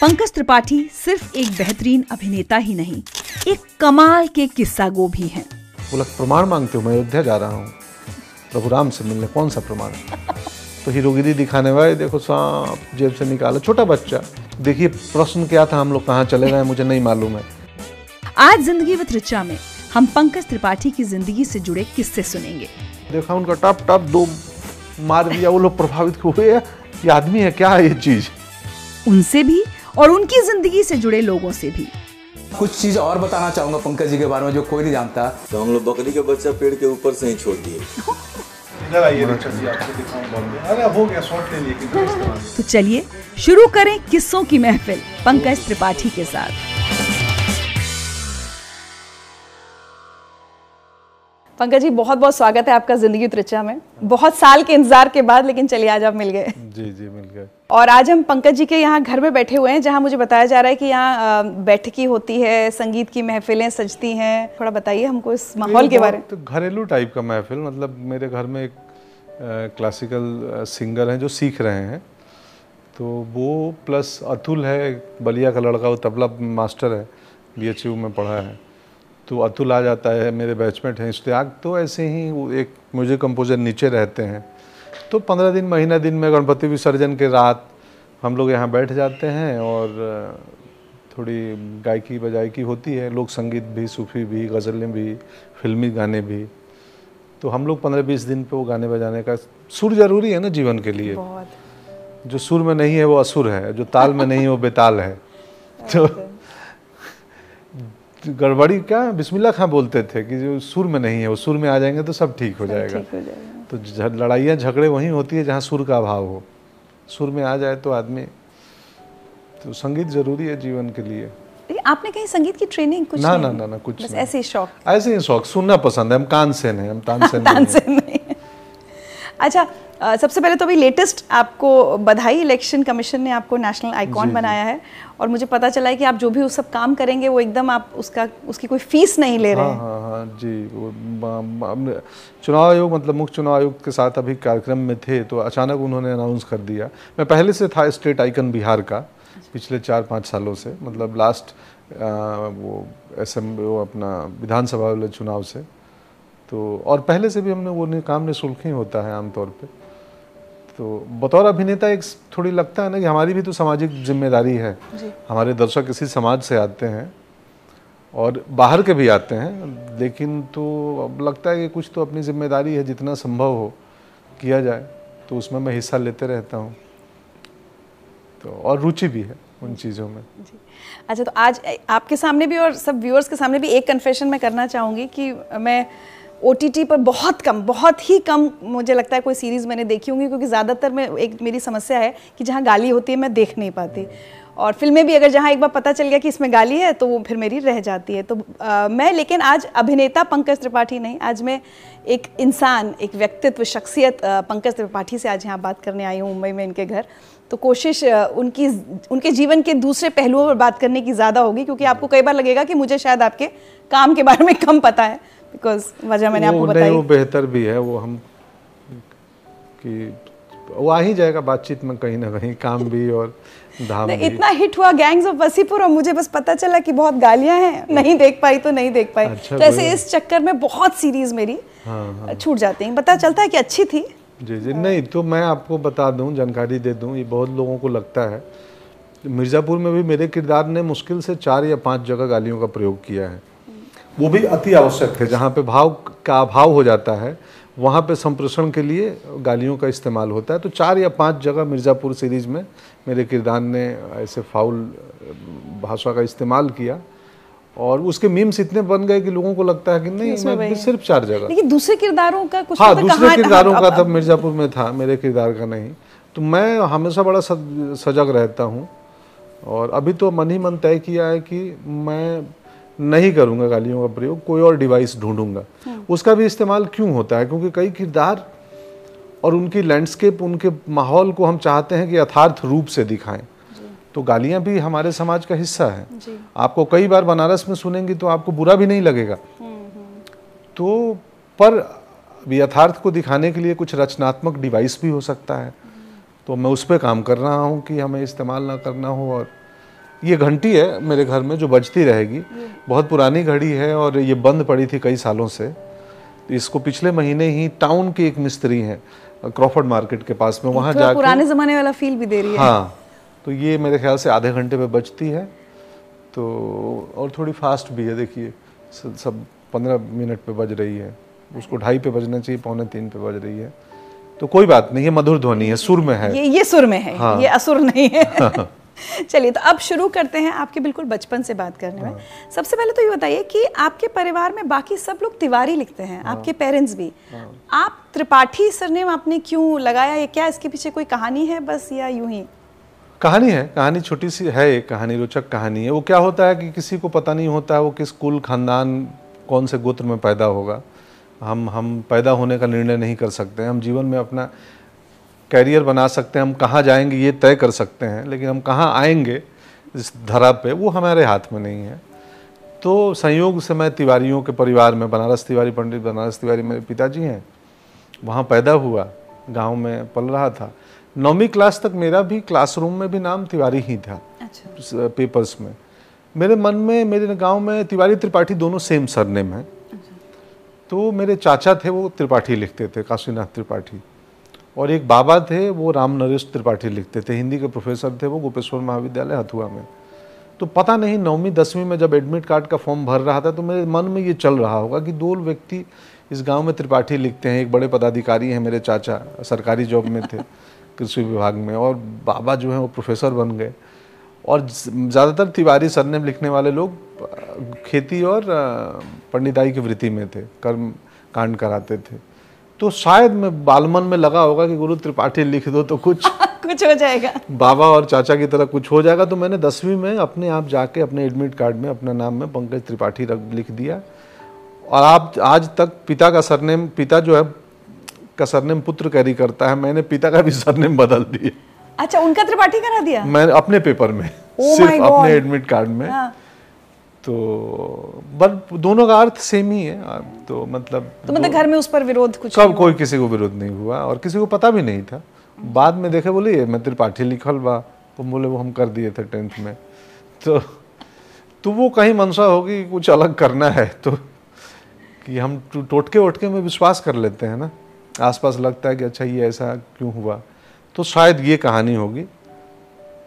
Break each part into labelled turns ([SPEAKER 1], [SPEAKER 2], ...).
[SPEAKER 1] पंकज त्रिपाठी सिर्फ़ एक बेहतरीन अभिनेता ही नहीं एक कमाल के किस्सा गो भी हैं
[SPEAKER 2] बोला प्रमाण मांगते हो मैं अयोध्या जा रहा हूँ। प्रभु राम से मिलने कौन सा प्रमाण तो हीरोगिरी दिखाने वाले देखो सांप जेब से निकाला छोटा बच्चा। देखिए प्रश्न क्या था हम लोग कहाँ चले गए मुझे नहीं मालूम है।
[SPEAKER 1] आज ज़िंदगी विद रिचा में हम पंकज त्रिपाठी की ज़िंदगी से जुड़े किस्से सुनेंगे।
[SPEAKER 2] देखा उनका टप टप दो मार दिया वो लोग प्रभावित हुए ये आदमी है क्या है ये चीज़?
[SPEAKER 1] उनसे भी और उनकी ज़िंदगी से जुड़े लोगों से भी।
[SPEAKER 3] कुछ चीज़ और बताना चाहूँगा पंकज जी के बारे में जो कोई नहीं जानता।
[SPEAKER 4] तो हम लोग बकरी का बच्चा पेड़ के ऊपर से ही छोड़ दिए।
[SPEAKER 2] इधर आइए जी आपको दिखाऊँ अरे हो गया शॉर्ट ले लिए
[SPEAKER 1] तो चलिए शुरू करें किस्सों की महफिल पंकज त्रिपाठी के साथ। पंकज जी बहुत बहुत स्वागत है आपका ज़िंदगी त्रिचा में। बहुत साल के इंतज़ार के बाद लेकिन चलिए आज आप मिल गए।
[SPEAKER 2] जी जी मिल गए।
[SPEAKER 1] और आज हम पंकज जी के यहाँ घर में बैठे हुए हैं जहाँ मुझे बताया जा रहा है कि यहाँ बैठकी होती है संगीत की महफिलें सजती हैं। थोड़ा बताइए हमको इस माहौल के बारे में।
[SPEAKER 2] तो घरेलू टाइप का महफिल मतलब मेरे घर में एक क्लासिकल सिंगर हैं जो सीख रहे हैं। तो वो प्लस अतुल है बलिया का लड़का वो तबला मास्टर है बीएचयू में पढ़ा है। तो अतुल आ जाता है मेरे बैचमेट हैं इश्तियाक तो ऐसे ही वो एक म्यूज़िक कंपोजर नीचे रहते हैं। तो पंद्रह दिन महीना दिन में गणपति विसर्जन के रात हम लोग यहाँ बैठ जाते हैं और थोड़ी गायकी बजायकी होती है लोक संगीत भी सूफी भी गज़लें भी फिल्मी गाने भी। तो हम लोग पंद्रह बीस दिन पे वो गाने बजाने का सुर ज़रूरी है ना जीवन के लिए। जो सुर में नहीं है वो असुर है जो ताल में नहीं है वो बेताल है। तो गड़बड़ी क्या बिस्मिल्लाह खां बोलते थे कि जो सुर में नहीं है वो सुर में आ जाएँगे तो सब ठीक हो जाएगा।
[SPEAKER 1] ठीक हो जाएगा।
[SPEAKER 2] तो लड़ाइयाँ झगड़े वहीं होती है जहाँ सुर का अभाव हो। सुर में आ जाए तो आदमी तो संगीत ज़रूरी है जीवन के लिए।
[SPEAKER 1] आपने कहीं संगीत की ट्रेनिंग कुछ
[SPEAKER 2] ना
[SPEAKER 1] नहीं?
[SPEAKER 2] ना ना ना कुछ
[SPEAKER 1] बस ऐसे ही शौक।
[SPEAKER 2] ऐसे ही शौक सुनना पसंद है हम कानसेन नहीं हम तानसेन नहीं हैं।
[SPEAKER 1] तानसेन नहीं। अच्छा सबसे पहले तो अभी लेटेस्ट आपको बधाई इलेक्शन कमीशन ने आपको नेशनल आइकॉन बनाया है और मुझे पता चला है कि आप जो भी उस सब काम करेंगे वो एकदम आप उसका उसकी कोई फ़ीस नहीं ले रहे
[SPEAKER 2] हाँ
[SPEAKER 1] हैं।
[SPEAKER 2] हाँ हाँ जी वो चुनाव आयोग मतलब मुख्य चुनाव आयुक्त के साथ अभी कार्यक्रम में थे तो अचानक उन्होंने अनाउंस कर दिया। मैं पहले से था स्टेट आइकन बिहार का पिछले चार पाँच सालों से मतलब लास्ट आ, वो एसएम वो अपना विधानसभा वाले चुनाव से। तो और पहले से भी हमने वो काम निःशुल्क ही होता है आमतौर पे। तो बतौर अभिनेता एक थोड़ी लगता है ना कि हमारी भी तो सामाजिक ज़िम्मेदारी है। हमारे दर्शक किसी समाज से आते हैं और बाहर के भी आते हैं लेकिन तो अब लगता है कि कुछ तो अपनी ज़िम्मेदारी है जितना संभव हो किया जाए तो उसमें मैं हिस्सा लेते रहता हूँ। तो और रुचि भी है उन चीज़ों में।
[SPEAKER 1] जी। अच्छा तो आज आपके सामने भी और सब व्यूअर्स के सामने भी एक कन्फेशन मैं करना चाहूँगी कि मैं ओटीटी पर बहुत कम बहुत ही कम मुझे लगता है कोई सीरीज़ मैंने देखी होंगी क्योंकि ज़्यादातर में एक मेरी समस्या है कि जहाँ गाली होती है मैं देख नहीं पाती। और फ़िल्में भी अगर जहाँ एक बार पता चल गया कि इसमें गाली है तो वो फिर मेरी रह जाती है। तो अ, मैं लेकिन आज अभिनेता पंकज त्रिपाठी नहीं आज मैं एक इंसान एक व्यक्तित्व शख्सियत पंकज त्रिपाठी से आज यहाँ बात करने आई हूँ मुंबई में इनके घर। तो कोशिश उनकी उनके जीवन के दूसरे पहलुओं पर बात करने की ज़्यादा होगी क्योंकि आपको कई बार लगेगा कि मुझे शायद आपके काम के बारे में कम पता है। बिकॉज़ वजह मैंने आपको बताई।
[SPEAKER 2] वो बेहतर भी है वो हम कि वो आ ही जाएगा बातचीत में कहीं ना कहीं काम भी और धाम
[SPEAKER 1] नहीं,
[SPEAKER 2] भी।
[SPEAKER 1] इतना हिट हुआ गैंग्स ऑफ़ वसीपुर और मुझे बस पता चला कि बहुत गालियाँ हैं। नहीं देख पाई तो नहीं देख पाई।
[SPEAKER 2] अच्छा,
[SPEAKER 1] तो ऐसे इस चक्कर में बहुत सीरीज़ मेरी
[SPEAKER 2] हाँ,
[SPEAKER 1] छूट जाती हैं। पता चलता है कि अच्छी थी।
[SPEAKER 2] जी जी। नहीं तो मैं आपको बता दूँ जानकारी दे दूँ ये बहुत लोगों को लगता है। मिर्ज़ापुर में भी मेरे किरदार ने मुश्किल से चार या पाँच जगह गालियों का प्रयोग किया है। वो भी अति आवश्यक थे जहाँ पे भाव का अभाव हो जाता है वहाँ पे संप्रेषण के लिए गालियों का इस्तेमाल होता है। तो चार या पाँच जगह मिर्ज़ापुर सीरीज़ में मेरे किरदार ने ऐसे फाउल भाषा का इस्तेमाल किया और उसके मीम्स इतने बन गए कि लोगों को लगता है कि नहीं
[SPEAKER 1] इसमें
[SPEAKER 2] मैं। सिर्फ़ चार जगह।
[SPEAKER 1] लेकिन दूसरे किरदारों का कुछ
[SPEAKER 2] हाँ
[SPEAKER 1] तो
[SPEAKER 2] दूसरे किरदारों
[SPEAKER 1] हाँ,
[SPEAKER 2] का तब मिर्ज़ापुर में था मेरे किरदार का नहीं। तो मैं हमेशा बड़ा सजग रहता हूँ और अभी तो मन ही मन तय किया है कि मैं नहीं करूँगा गालियों का प्रयोग कोई और डिवाइस ढूंढूँगा। उसका भी इस्तेमाल क्यों होता है? क्योंकि कई किरदार और उनकी लैंडस्केप उनके माहौल को हम चाहते हैं कि यथार्थ रूप से दिखाएँ। तो गालियाँ भी हमारे समाज का हिस्सा है। आपको कई बार बनारस में सुनेंगी तो आपको बुरा भी नहीं लगेगा। तो पर यथार्थ को दिखाने के लिए कुछ रचनात्मक डिवाइस भी हो सकता है। तो मैं उस पर काम कर रहा हूँ कि हमें इस्तेमाल ना करना हो और ये घंटी है मेरे घर में जो बजती रहेगी। बहुत पुरानी घड़ी है और ये बंद पड़ी थी कई सालों से। इसको पिछले महीने ही टाउन के एक मिस्त्री हैं क्रॉफर्ड मार्केट के पास में वहाँ जाकर
[SPEAKER 1] पुराने जमाने वाला फील भी दे रही है।
[SPEAKER 2] हाँ तो ये मेरे ख्याल से आधे घंटे पे बजती है। तो और थोड़ी फास्ट भी है देखिए सब पंद्रह मिनट पे बज रही है। उसको ढाई पे बजना चाहिए पौने तीन पे बज रही है। तो कोई बात नहीं ये मधुर ध्वनि है सुर में है।
[SPEAKER 1] ये ये सुर में है
[SPEAKER 2] हाँ।
[SPEAKER 1] ये असुर नहीं है। चलिए तो अब शुरू करते हैं आपके बिल्कुल बचपन से बात करने
[SPEAKER 2] हाँ।
[SPEAKER 1] में सबसे पहले तो ये बताइए कि आपके परिवार में बाकी सब लोग तिवारी लिखते हैं
[SPEAKER 2] हाँ।
[SPEAKER 1] आपके पेरेंट्स भी। आप त्रिपाठी सरनेम आपने क्यों लगाया ये क्या इसके पीछे कोई कहानी है बस या यूँ ही?
[SPEAKER 2] कहानी है कहानी छोटी सी है एक कहानी रोचक कहानी है। वो क्या होता है कि किसी को पता नहीं होता है वो किस कुल खानदान कौन से गोत्र में पैदा होगा। हम हम पैदा होने का निर्णय नहीं कर सकते हम जीवन में अपना कैरियर बना सकते हैं हम कहाँ जाएँगे ये तय कर सकते हैं लेकिन हम कहाँ आएँगे इस धरा पे वो हमारे हाथ में नहीं है। तो संयोग से मैं तिवारियों के परिवार में बनारस तिवारी पंडित बनारस तिवारी मेरे पिताजी हैं वहाँ पैदा हुआ गाँव में पल रहा था। नौवीं क्लास तक मेरा भी क्लासरूम में भी नाम तिवारी ही था
[SPEAKER 1] अच्छा।
[SPEAKER 2] पेपर्स में। मेरे मन में मेरे गाँव में तिवारी त्रिपाठी दोनों सेम सरनेम है। अच्छा। तो मेरे चाचा थे वो त्रिपाठी लिखते थे काशीनाथ त्रिपाठी। और एक बाबा थे, वो राम नरेश त्रिपाठी लिखते थे, हिंदी के प्रोफेसर थे, वो गोपेश्वर महाविद्यालय हथुआ में। तो पता नहीं, नौवीं, दसवीं में जब एडमिट कार्ड का फॉर्म भर रहा था तो मेरे मन में ये चल रहा होगा कि दो व्यक्ति इस गाँव में त्रिपाठी लिखते हैं, एक बड़े पदाधिकारी हैं मेरे चाचा, सरकारी जॉब में थे, कृषि विभाग में, और बाबा जो हैं वो प्रोफेसर बन गए। और ज़्यादातर तिवारी सरनेम लिखने वाले लोग खेती और पंडिताई की वृत्ति में थे, कर्म कांड कराते थे। तो शायद मैं बालमन में लगा होगा कि गुरु त्रिपाठी लिख दो तो कुछ।
[SPEAKER 1] कुछ हो जाएगा।
[SPEAKER 2] बाबा और चाचा की तरह कुछ हो जाएगा। तो मैंने दसवीं में अपने आप जाके अपने एडमिट कार्ड में अपना नाम में पंकज त्रिपाठी लिख दिया। और आप आज तक पिता का सरनेम पिता जो है का सरनेम पुत्र कैरी करता है। मैंने पिता का भी सरनेम बदल दिया।
[SPEAKER 1] अच्छा उनका त्रिपाठी करा दिया?
[SPEAKER 2] मैंने अपने पेपर में
[SPEAKER 1] Oh
[SPEAKER 2] सिर्फ़ अपने एडमिट कार्ड में।
[SPEAKER 1] हाँ।
[SPEAKER 2] तो बट दोनों का अर्थ सेम ही है। तो मतलब
[SPEAKER 1] तो मतलब घर में उस पर विरोध कुछ
[SPEAKER 2] कब कोई किसी को विरोध नहीं हुआ और किसी को पता भी नहीं था। बाद में देखे बोले ये मैं त्रिपाठी लिखल बा। तो बोले वो हम कर दिए थे टेंथ में। तो तो वो कहीं मनसा होगी कुछ अलग करना है। तो कि हम टोटके वोटके में विश्वास कर लेते हैं ना। आसपास लगता है कि अच्छा ये ऐसा क्यों हुआ? तो शायद ये कहानी होगी।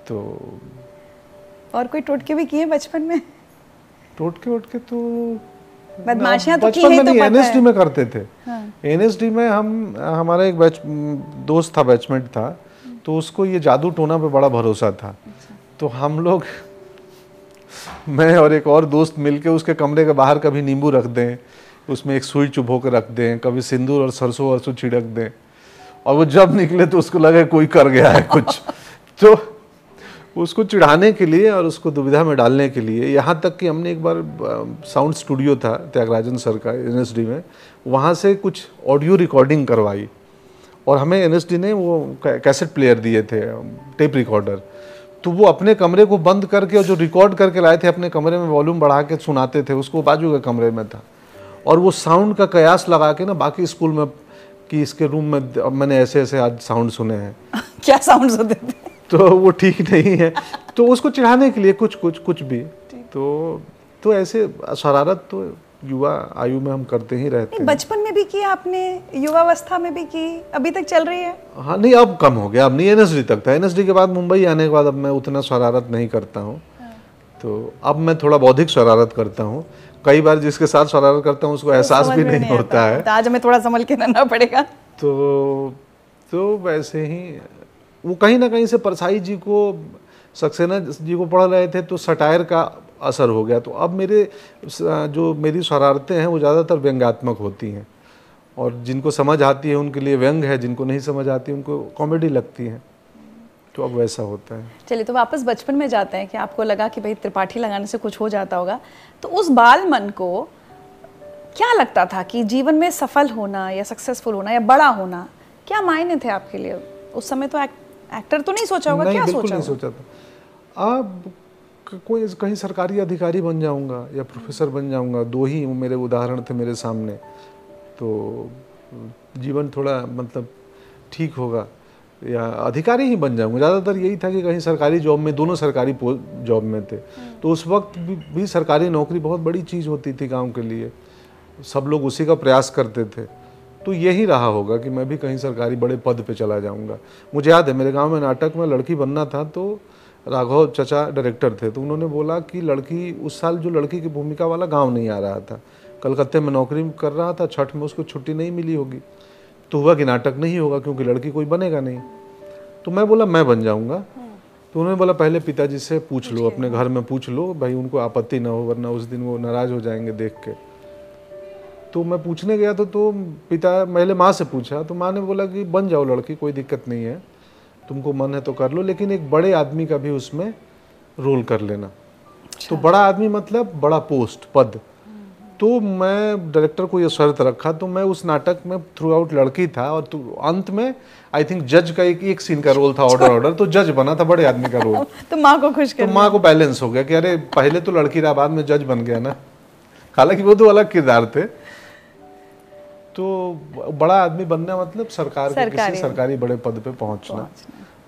[SPEAKER 2] तो
[SPEAKER 1] और कोई टोटके भी किए बचपन में?
[SPEAKER 2] टोटके वोटके तो
[SPEAKER 1] बदमाशियाँ तो की है तो पता
[SPEAKER 2] एनएसडी
[SPEAKER 1] है।
[SPEAKER 2] में करते थे।
[SPEAKER 1] हाँ।
[SPEAKER 2] एनएसडी में हम हमारा एक बैच दोस्त था बैचमेट था तो उसको ये जादू टोना पे बड़ा भरोसा था। तो हम लोग मैं और एक और दोस्त मिलके उसके कमरे के बाहर कभी नींबू रख दें उसमें एक सुई चुभो के रख दें कभी सिंदूर और सरसों वरसों छिड़क दें और वो जब निकले तो उसको लगे कोई कर गया है कुछ। तो उसको चिढ़ाने के लिए और उसको दुविधा में डालने के लिए, यहाँ तक कि हमने एक बार साउंड स्टूडियो था त्यागराजन सर का, एनएसडी में, वहाँ से कुछ ऑडियो रिकॉर्डिंग करवाई और हमें एनएसडी ने वो कैसेट प्लेयर दिए थे टेप रिकॉर्डर। तो वो अपने कमरे को बंद करके और जो रिकॉर्ड करके लाए थे अपने कमरे में वॉल्यूम बढ़ा के सुनाते थे, उसको बाजू के कमरे में था। और वो साउंड का कयास लगा के ना बाकी स्कूल में कि इसके रूम में मैंने ऐसे ऐसे आज साउंड सुने हैं।
[SPEAKER 1] क्या साउंड होते थे?
[SPEAKER 2] तो वो ठीक नहीं है। तो उसको चिढ़ाने के लिए कुछ कुछ कुछ भी। तो तो ऐसे शरारत तो युवा आयु में हम करते ही रहते हैं।
[SPEAKER 1] बचपन में भी की आपने? युवावस्था में भी की? अभी तक चल रही है?
[SPEAKER 2] हाँ नहीं अब कम हो गया। अब नहीं एनएसडी तक था। एनएसडी के बाद मुंबई आने के बाद अब मैं उतना शरारत नहीं करता हूँ। तो अब मैं थोड़ा बौद्धिक शरारत करता हूँ। कई बार जिसके साथ शरारत करता हूँ उसको एहसास भी
[SPEAKER 1] में
[SPEAKER 2] नहीं होता है।
[SPEAKER 1] तो आज हमें थोड़ा संभल के रहना पड़ेगा।
[SPEAKER 2] तो तो वैसे ही वो कहीं ना कहीं से परसाई जी को सक्सेना जी को पढ़ रहे थे तो सटायर का असर हो गया। तो अब मेरे जो मेरी शरारतें हैं वो ज़्यादातर व्यंग्यात्मक होती हैं। और जिनको समझ आती है उनके लिए व्यंग है जिनको नहीं समझ आती उनको कॉमेडी लगती है। तो अब वैसा होता है।
[SPEAKER 1] चलिए तो वापस बचपन में जाते हैं कि आपको लगा कि भाई त्रिपाठी लगाने से कुछ हो जाता होगा। तो उस बाल मन को क्या लगता था कि जीवन में सफल होना या सक्सेसफुल होना या बड़ा होना क्या मायने थे आपके लिए? उस समय तो एक्ट, एक्टर तो नहीं सोचा होगा?
[SPEAKER 2] नहीं
[SPEAKER 1] क्या सोचा
[SPEAKER 2] नहीं सोचा था। अब कोई कहीं सरकारी अधिकारी बन जाऊँगा या प्रोफेसर बन जाऊँगा दो ही मेरे उदाहरण थे मेरे सामने तो जीवन थोड़ा मतलब ठीक होगा या अधिकारी ही बन जाऊँगा। ज़्यादातर यही था कि कहीं सरकारी जॉब में दोनों सरकारी जॉब में थे। तो उस वक्त भी, भी सरकारी नौकरी बहुत बड़ी चीज़ होती थी गाँव के लिए। सब लोग उसी का प्रयास करते थे। तो यही रहा होगा कि मैं भी कहीं सरकारी बड़े पद पे चला जाऊँगा। मुझे याद है मेरे गाँव में नाटक में लड़की बनना था तो राघव चचा डायरेक्टर थे तो उन्होंने बोला कि लड़की उस साल जो लड़की की भूमिका वाला गाँव नहीं आ रहा था। कलकत्ते में नौकरी कर रहा था छठ में उसको छुट्टी नहीं मिली होगी। तो हुआ कि नाटक नहीं होगा क्योंकि लड़की कोई बनेगा नहीं। तो मैं बोला मैं बन जाऊँगा। तो उन्होंने बोला पहले पिताजी से पूछ लो अपने घर में पूछ लो भाई उनको आपत्ति ना हो वरना उस दिन वो नाराज़ हो जाएँगे देख के। तो मैं पूछने गया तो तो पिता पहले माँ से पूछा तो माँ ने बोला कि बन जाओ लड़की कोई दिक्कत नहीं है तुमको मन है तो कर लो लेकिन एक बड़े आदमी का भी उसमें रोल कर लेना। तो बड़ा आदमी मतलब बड़ा पोस्ट पद। तो मैं डायरेक्टर को ये शर्त रखा तो मैं उस नाटक में थ्रू आउट लड़की था और तो अंत में आई थिंक जज का एक एक सीन का रोल था ऑर्डर ऑर्डर तो जज बना था बड़े आदमी का रोल
[SPEAKER 1] तो माँ को खुश
[SPEAKER 2] तो माँ को बैलेंस हो गया कि अरे पहले तो लड़की रहा बाद में जज बन गया ना। हालाँकि वो तो अलग किरदार थे। तो बड़ा आदमी बनना मतलब सरकार के। किसी सरकारी। बड़े पद पे पहुँचना।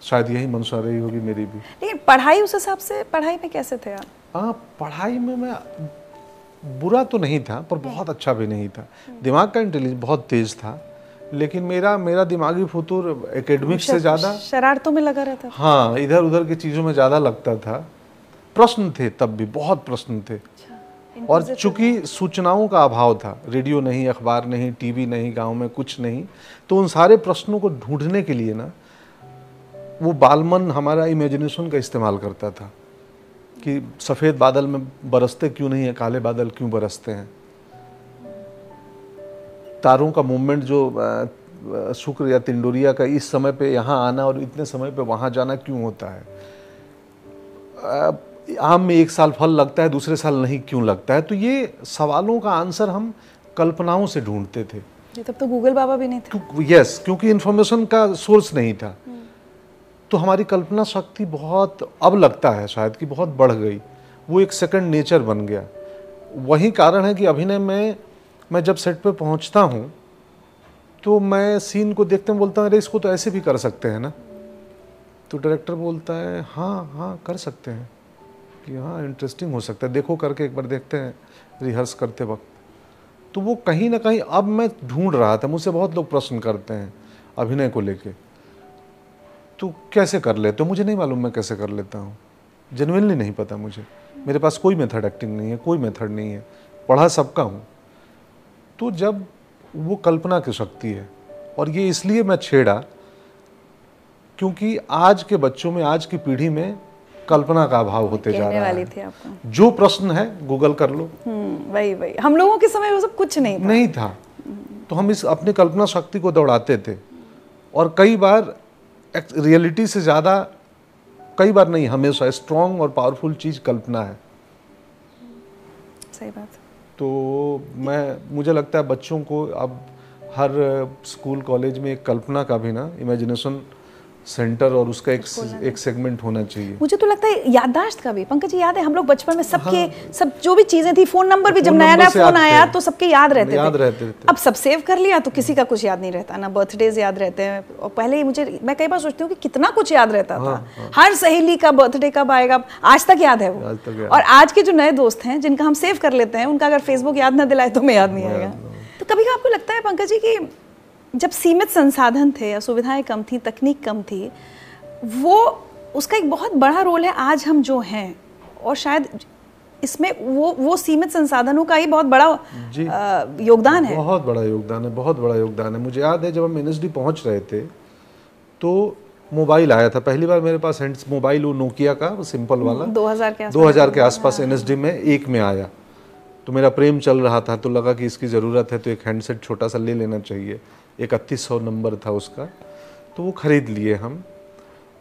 [SPEAKER 2] शायद यही मंशा रही होगी मेरी भी।
[SPEAKER 1] लेकिन पढ़ाई उस हिसाब से पढ़ाई में कैसे थे आप?
[SPEAKER 2] हाँ पढ़ाई में मैं बुरा तो नहीं था पर बहुत अच्छा भी नहीं था। दिमाग का इंटेलिजेंस बहुत तेज था लेकिन मेरा मेरा दिमागी फतूर एकेडमिक से ज़्यादा
[SPEAKER 1] शरारतों में लगा रहता था।
[SPEAKER 2] हाँ इधर उधर की चीज़ों में ज़्यादा लगता था। प्रश्न थे तब भी बहुत प्रश्न थे। और चूँकि सूचनाओं का अभाव था रेडियो नहीं अखबार नहीं टीवी नहीं गाँव में कुछ नहीं तो उन सारे प्रश्नों को ढूँढने के लिए ना वो बालमन हमारा इमेजिनेशन का इस्तेमाल करता था कि सफ़ेद बादल में बरसते क्यों नहीं है काले बादल क्यों बरसते हैं? तारों का मूवमेंट जो शुक्र या तिंडोरिया का इस समय पे यहाँ आना और इतने समय पे वहाँ जाना क्यों होता है? आम में एक साल फल लगता है दूसरे साल नहीं क्यों लगता है? तो ये सवालों का आंसर हम कल्पनाओं से ढूंढते थे।
[SPEAKER 1] तब तो गूगल बाबा भी नहीं थे।
[SPEAKER 2] यस क्योंकि इन्फॉर्मेशन का सोर्स नहीं था। तो हमारी कल्पना शक्ति बहुत अब लगता है शायद कि बहुत बढ़ गई। वो एक सेकंड नेचर बन गया। वही कारण है कि अभिनय में मैं जब सेट पे पहुँचता हूँ तो मैं सीन को देखते हुए बोलता हूँ अरे इसको तो ऐसे भी कर सकते हैं ना? तो डायरेक्टर बोलता है हाँ हाँ कर सकते हैं। कि हाँ इंटरेस्टिंग हो सकता है। देखो करके एक बार देखते हैं रिहर्स करते वक्त। तो वो कहीं ना कहीं अब मैं ढूंढ रहा था, मुझसे बहुत लोग प्रश्न करते हैं अभिनय को लेके। तो कैसे कर लेते हो? मुझे नहीं मालूम मैं कैसे कर लेता हूँ। जेनविनली नहीं पता मुझे। मेरे पास कोई मेथड एक्टिंग नहीं है, कोई मेथड नहीं है। पढ़ा सबका हूँ। तो जब वो कल्पना की शक्ति है, और ये इसलिए मैं छेड़ा क्योंकि आज के बच्चों में, आज की पीढ़ी में कल्पना का अभाव होते जा रहा
[SPEAKER 1] वाली
[SPEAKER 2] है।
[SPEAKER 1] थी आपको।
[SPEAKER 2] जो प्रश्न है गूगल कर लो।
[SPEAKER 1] हम्म वही वही। हम लोगों के समय वो सब कुछ नहीं था।
[SPEAKER 2] नहीं था। तो हम इस अपनी कल्पना शक्ति को दौड़ाते थे। और कई बार रियलिटी से ज़्यादा कई बार नहीं हमेशा स्ट्रांग और पावरफुल चीज़ कल्पना है।
[SPEAKER 1] सही बात।
[SPEAKER 2] तो मैं मुझे लगता है बच्चों को अब हर स्कूल कॉलेज में कल्पना का भी ना इमेजिनेशन सेंटर और उसका एक एक सेगमेंट होना चाहिए।
[SPEAKER 1] मुझे तो लगता है याददाश्त का भी पंकज जी याद है हम लोग बचपन में सबके हाँ। सब जो भी चीज़ें थी फ़ोन नंबर भी जब नया नया फ़ोन आया तो सबके याद रहते
[SPEAKER 2] याद
[SPEAKER 1] थे।
[SPEAKER 2] रहते थे।
[SPEAKER 1] अब सब सेव कर लिया तो किसी का कुछ याद नहीं रहता ना बर्थडेज याद रहते हैं। और पहले ही मुझे मैं कई बार सोचती हूँ कि कितना कुछ याद रहता था। हर सहेली का बर्थडे कब आएगा आज तक याद है वो। और आज के जो नए दोस्त हैं जिनका हम सेव कर लेते हैं उनका अगर फेसबुक याद ना दिलाए तो हमें याद नहीं आएगा। तो कभी आपको लगता है पंकज जी कि जब सीमित संसाधन थे या सुविधाएँ कम थी तकनीक कम थी वो उसका एक बहुत बड़ा रोल है आज हम जो हैं। और शायद इसमें वो वो सीमित संसाधनों का ही बहुत बड़ा
[SPEAKER 2] जी।
[SPEAKER 1] अ, योगदान है।
[SPEAKER 2] बहुत बड़ा योगदान है बहुत बड़ा योगदान है। मुझे याद है जब हम एनएसडी पहुँच रहे थे तो मोबाइल आया था। पहली बार मेरे पास हैंड्स मोबाइल वो नोकिया का वो सिंपल वाला।
[SPEAKER 1] 2000 के आसपास।
[SPEAKER 2] 2000 के आसपास एन में एक में आया। तो मेरा प्रेम चल रहा था तो लगा कि इसकी ज़रूरत है तो एक हैंडसेट छोटा सा ले लेना चाहिए। इकतीस सौ नंबर था उसका तो वो ख़रीद लिए हम।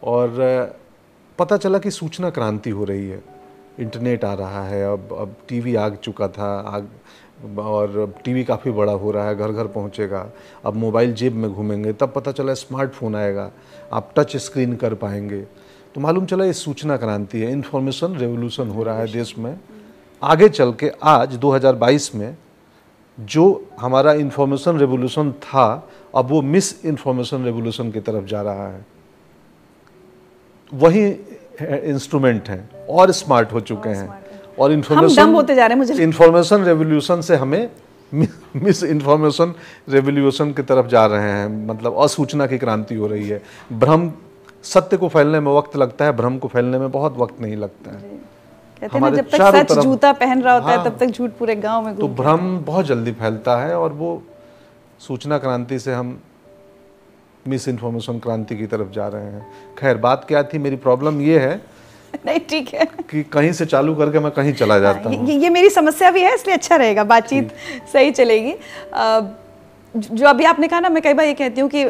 [SPEAKER 2] और पता चला कि सूचना क्रांति हो रही है। इंटरनेट आ रहा है, अब अब टीवी आ चुका था, आग, और टीवी काफ़ी बड़ा हो रहा है घर घर पहुंचेगा। अब मोबाइल जेब में घूमेंगे, तब पता चला स्मार्टफ़ोन आएगा, आप टच स्क्रीन कर पाएँगे। तो मालूम चला ये सूचना क्रांति है, इन्फॉर्मेशन रेवोल्यूशन हो रहा है देश में। आगे चल के आज 2022 में जो हमारा इंफॉर्मेशन रेवोल्यूशन था अब वो मिस इंफॉर्मेशन रेवोल्यूशन की तरफ़ जा रहा है। वही इंस्ट्रूमेंट हैं और स्मार्ट हो चुके हैं। और
[SPEAKER 1] डम होते जा रहे हैं मुझे इन्फॉर्मेशन
[SPEAKER 2] इंफॉर्मेशन रेवोल्यूशन से हमें मिस इंफॉर्मेशन रेवोल्यूशन की तरफ़ जा रहे हैं। मतलब असूचना की क्रांति हो रही है। भ्रम सत्य को फैलने में वक्त लगता है भ्रम को फैलने में बहुत वक्त नहीं लगता है।
[SPEAKER 1] कहते हैं जब तक सच जूता पहन रहा होता है
[SPEAKER 2] हाँ।
[SPEAKER 1] तब तक झूठ पूरे गाँव में
[SPEAKER 2] तो भ्रम बहुत जल्दी फैलता है और वो सूचना क्रांति से हम मिस इन्फॉर्मेशन क्रांति की तरफ़ जा रहे हैं। खैर बात क्या थी मेरी प्रॉब्लम ये है
[SPEAKER 1] नहीं ठीक है।
[SPEAKER 2] कि कहीं से चालू करके मैं कहीं चला जाता
[SPEAKER 1] हाँ,
[SPEAKER 2] हूँ।
[SPEAKER 1] ये, ये मेरी समस्या भी है इसलिए अच्छा रहेगा बातचीत सही चलेगी। जो अभी आपने कहा ना मैं कई बार ये कहती हूँ कि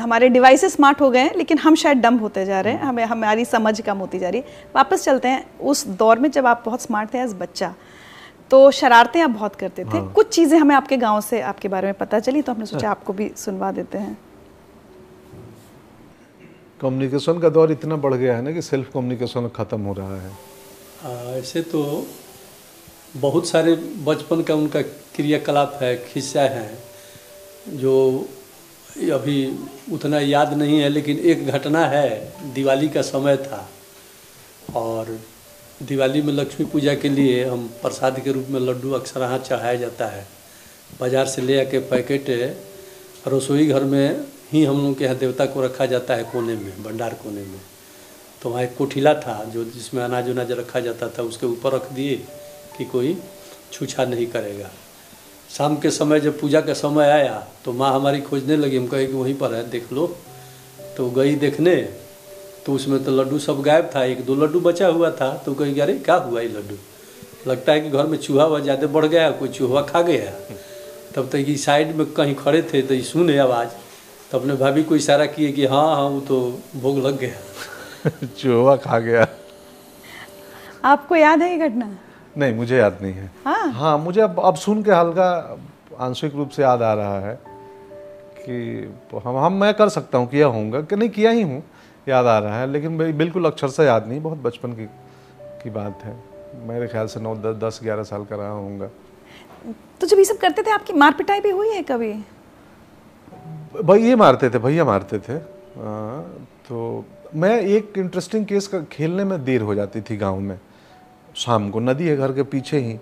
[SPEAKER 1] हमारे डिवाइसेस स्मार्ट हो गए हैं लेकिन हम शायद डम होते जा रहे हैं हमें हमारी समझ कम होती जा रही है। वापस चलते हैं उस दौर में जब आप बहुत स्मार्ट थे एज बच्चा तो शरारतें आप बहुत करते थे। हाँ। कुछ चीज़ें हमें आपके गाँव से आपके बारे में पता चली तो हमने सोचा आपको भी सुनवा देते हैं।
[SPEAKER 2] कम्युनिकेशन का दौर इतना बढ़ गया है ना कि सेल्फ कम्युनिकेशन खत्म हो रहा है।
[SPEAKER 5] ऐसे तो बहुत सारे बचपन का उनका क्रियाकलाप है खिस्सा है। जो अभी उतना याद नहीं है, लेकिन एक घटना है, दिवाली का समय था। और दिवाली में लक्ष्मी पूजा के लिए हम प्रसाद के रूप में लड्डू अक्सर यहाँ चढ़ाया जाता है। बाज़ार से ले आके पैकेट, रसोई घर में ही हम लोग के यहाँ देवता को रखा जाता है कोने में, भंडार कोने में। तो वहाँ एक कोठिला था, जो जिसमें अनाज उनाज रखा जाता था, उसके ऊपर रख दिए कि कोई छूछा नहीं करेगा। शाम के समय जब पूजा का समय आया तो माँ हमारी खोजने लगी हम कहे कि वहीं पर है देख लो। तो गई देखने तो उसमें तो लड्डू सब गायब था एक दो लड्डू बचा हुआ था तो कही कि अरे क्या हुआ ये लड्डू? लगता है कि घर में चूहा हुआ ज़्यादा बढ़ गया कोई चूहा खा गया। तब तक ये साइड में कहीं खड़े थे तो ये सुने आवाज़। तो अपने भाभी को इशारा किए कि हाँ हाँ वो तो भोग लग गया।
[SPEAKER 2] चूहा खा गया।
[SPEAKER 1] आपको याद है ये घटना?
[SPEAKER 2] नहीं मुझे याद नहीं है।
[SPEAKER 1] हाँ?
[SPEAKER 2] हाँ मुझे अब अब सुन के हल्का आंशिक रूप से याद आ रहा है कि हम हम मैं कर सकता हूँ किया होऊँगा कि नहीं किया ही हूँ याद आ रहा है लेकिन भाई बिल्कुल अक्षर से याद नहीं बहुत बचपन की की बात है। मेरे ख्याल से नौ दस दस ग्यारह साल का रहा होऊँगा।
[SPEAKER 1] तो जब ये सब करते थे आपकी मार पिटाई भी हुई है कभी?
[SPEAKER 2] भाई ये मारते थे भैया मारते थे। आ, तो मैं एक इंटरेस्टिंग केस का खेलने में देर हो जाती थी गाँव में। शाम को नदी है घर के पीछे ही।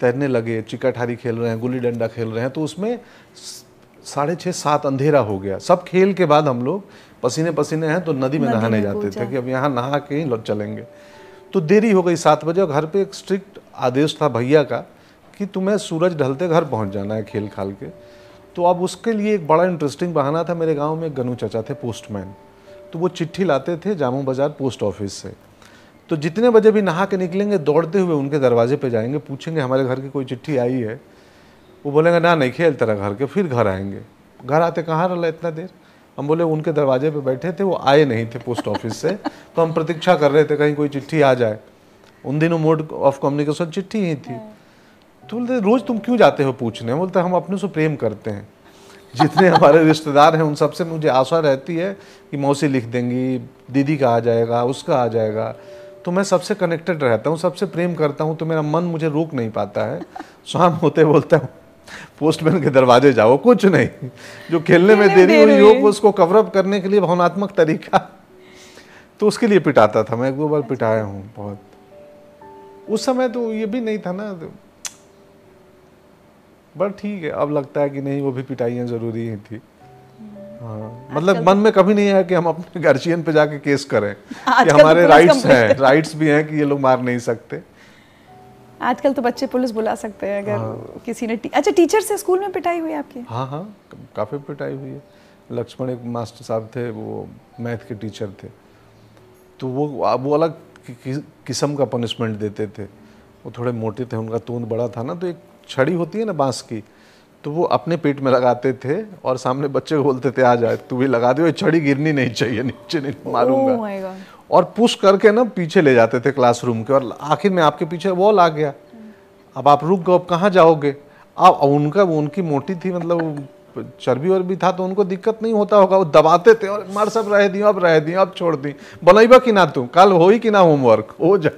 [SPEAKER 2] तैरने लगे चिकाठारी खेल रहे हैं गुल्ली डंडा खेल रहे हैं तो उसमें साढ़े छः सात अंधेरा हो गया। सब खेल के बाद हम लोग पसीने पसीने हैं तो नदी में नहाने जाते थे कि अब यहाँ नहा के ही चलेंगे। तो देरी हो गई सात बजे और घर पे एक स्ट्रिक्ट आदेश था भैया का कि तुम्हें सूरज ढलते घर पहुँच जाना है खेल खाल के। तो अब उसके लिए एक बड़ा इंटरेस्टिंग बहाना था। मेरे गाँव में गनू चाचा थे पोस्टमैन तो वो चिट्ठी लाते थे जामू बाज़ार पोस्ट ऑफ़िस से। तो जितने बजे भी नहा के निकलेंगे, दौड़ते हुए उनके दरवाजे पे जाएँगे, पूछेंगे, हमारे घर की कोई चिट्ठी आई है? वो बोलेंगे, ना, नहीं खेल तेरा घर के, फिर घर आएँगे। घर आते कहाँ रहा इतना देर? हम बोले, उनके दरवाजे पे बैठे थे, वो आए नहीं थे पोस्ट ऑफ़िस से तो हम प्रतीक्षा कर रहे थे कहीं कोई चिट्ठी आ जाए। उन दिनों मोड ऑफ़ कम्युनिकेशन चिट्ठी ही थी। तो बोलते, रोज तुम क्यों जाते हो पूछने? बोलते, हम अपने से प्रेम करते हैं। जितने हमारे रिश्तेदार हैं, उन सबसे मुझे आशा रहती है कि मौसी लिख देंगी, दीदी का आ जाएगा, उसका आ जाएगा तो मैं सबसे कनेक्टेड रहता हूँ सबसे प्रेम करता हूँ तो मेरा मन मुझे रोक नहीं पाता है। शाम होते बोलता हूँ पोस्टमैन के दरवाजे जाओ। कुछ नहीं। जो खेलने में देरी हुई। हो उसको कवरअप करने के लिए भावनात्मक तरीका। तो उसके लिए पिटाता था मैं एक दो बार पिटाया हूँ बहुत। उस समय तो ये भी नहीं था ना तो बट ठीक है अब लगता है कि नहीं वो भी पिटाइयाँ ज़रूरी ही थी। हाँ। मतलब मन में कभी नहीं आया कि हम अपने गार्जियन पे जाके केस करें। कि
[SPEAKER 1] तो
[SPEAKER 2] हमारे राइट्स हैं राइट्स भी हैं कि ये लोग मार नहीं सकते।
[SPEAKER 1] आजकल तो बच्चे पुलिस बुला सकते हैं अगर किसी ने टी... अच्छा टीचर से स्कूल में पिटाई हुई आपकी?
[SPEAKER 2] हाँ हाँ काफ़ी पिटाई हुई है। लक्ष्मण एक मास्टर साहब थे वो मैथ के टीचर थे। तो वो वो अलग किस्म का पनिशमेंट देते थे। वो थोड़े मोटे थे उनका तूंद बड़ा था ना तो एक छड़ी होती है ना बाँस की तो वो अपने पेट में लगाते थे और सामने बच्चे को बोलते थे आ जाए तू भी लगा दे छड़ी गिरनी नहीं चाहिए नीचे नहीं
[SPEAKER 1] Oh
[SPEAKER 2] मारूँगा।
[SPEAKER 1] God.
[SPEAKER 2] और पुश करके ना पीछे ले जाते थे क्लासरूम के और आखिर में आपके पीछे वॉल आ गया। अब आप रुक गए अब कहाँ जाओगे? अब उनका उनकी मोटी थी मतलब चर्बी वर्बी था तो उनको दिक्कत नहीं होता होगा। वो दबाते थे और मार सब रह दी अब रह दी अब छोड़ दी। बनैबा कि ना तू कल हो ही कि ना होमवर्क हो जा।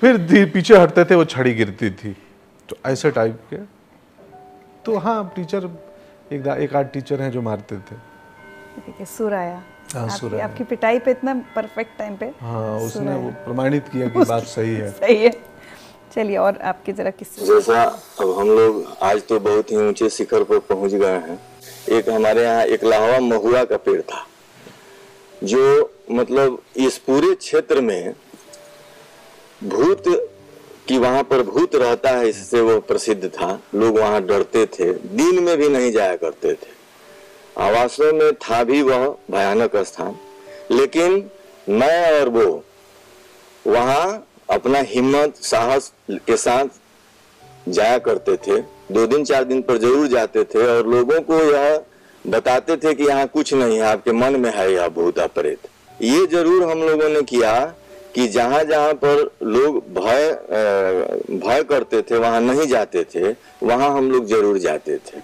[SPEAKER 2] फिर पीछे हटते थे वो छड़ी गिरती थी। तो ऐसे टाइप के तो हाँ टीचर एक एक आध टीचर हैं जो मारते थे।
[SPEAKER 1] ठीक है सुर
[SPEAKER 2] हाँ,
[SPEAKER 1] आपकी, आपकी पिटाई पे इतना परफेक्ट टाइम पे
[SPEAKER 2] हाँ उसने वो प्रमाणित किया कि बात सही है।
[SPEAKER 1] सही है। चलिए और आपकी जरा किस्से।
[SPEAKER 4] जैसा अब हम लोग आज तो बहुत ही ऊँचे शिखर पर पहुँच गए हैं। एक हमारे यहाँ एक लाहवा महुआ का पेड़ था जो मतलब इस पूरे क्षेत्र में भूत कि वहाँ पर भूत रहता है, इससे वो प्रसिद्ध था। लोग वहाँ डरते थे। दिन में भी नहीं जाया करते थे। आवासों में था भी वह भयानक स्थान। लेकिन मैं और वो वहाँ अपना हिम्मत, साहस के साथ जाया करते थे। दो दिन, चार दिन पर ज़रूर जाते थे और लोगों को यह बताते थे कि यहाँ कुछ नहीं है, आपके मन में है यह भूता प्रेत ये ज़रूर हम लोगों ने किया कि जहाँ जहाँ पर लोग भय भय करते थे वहाँ नहीं जाते थे वहाँ हम लोग ज़रूर जाते थे।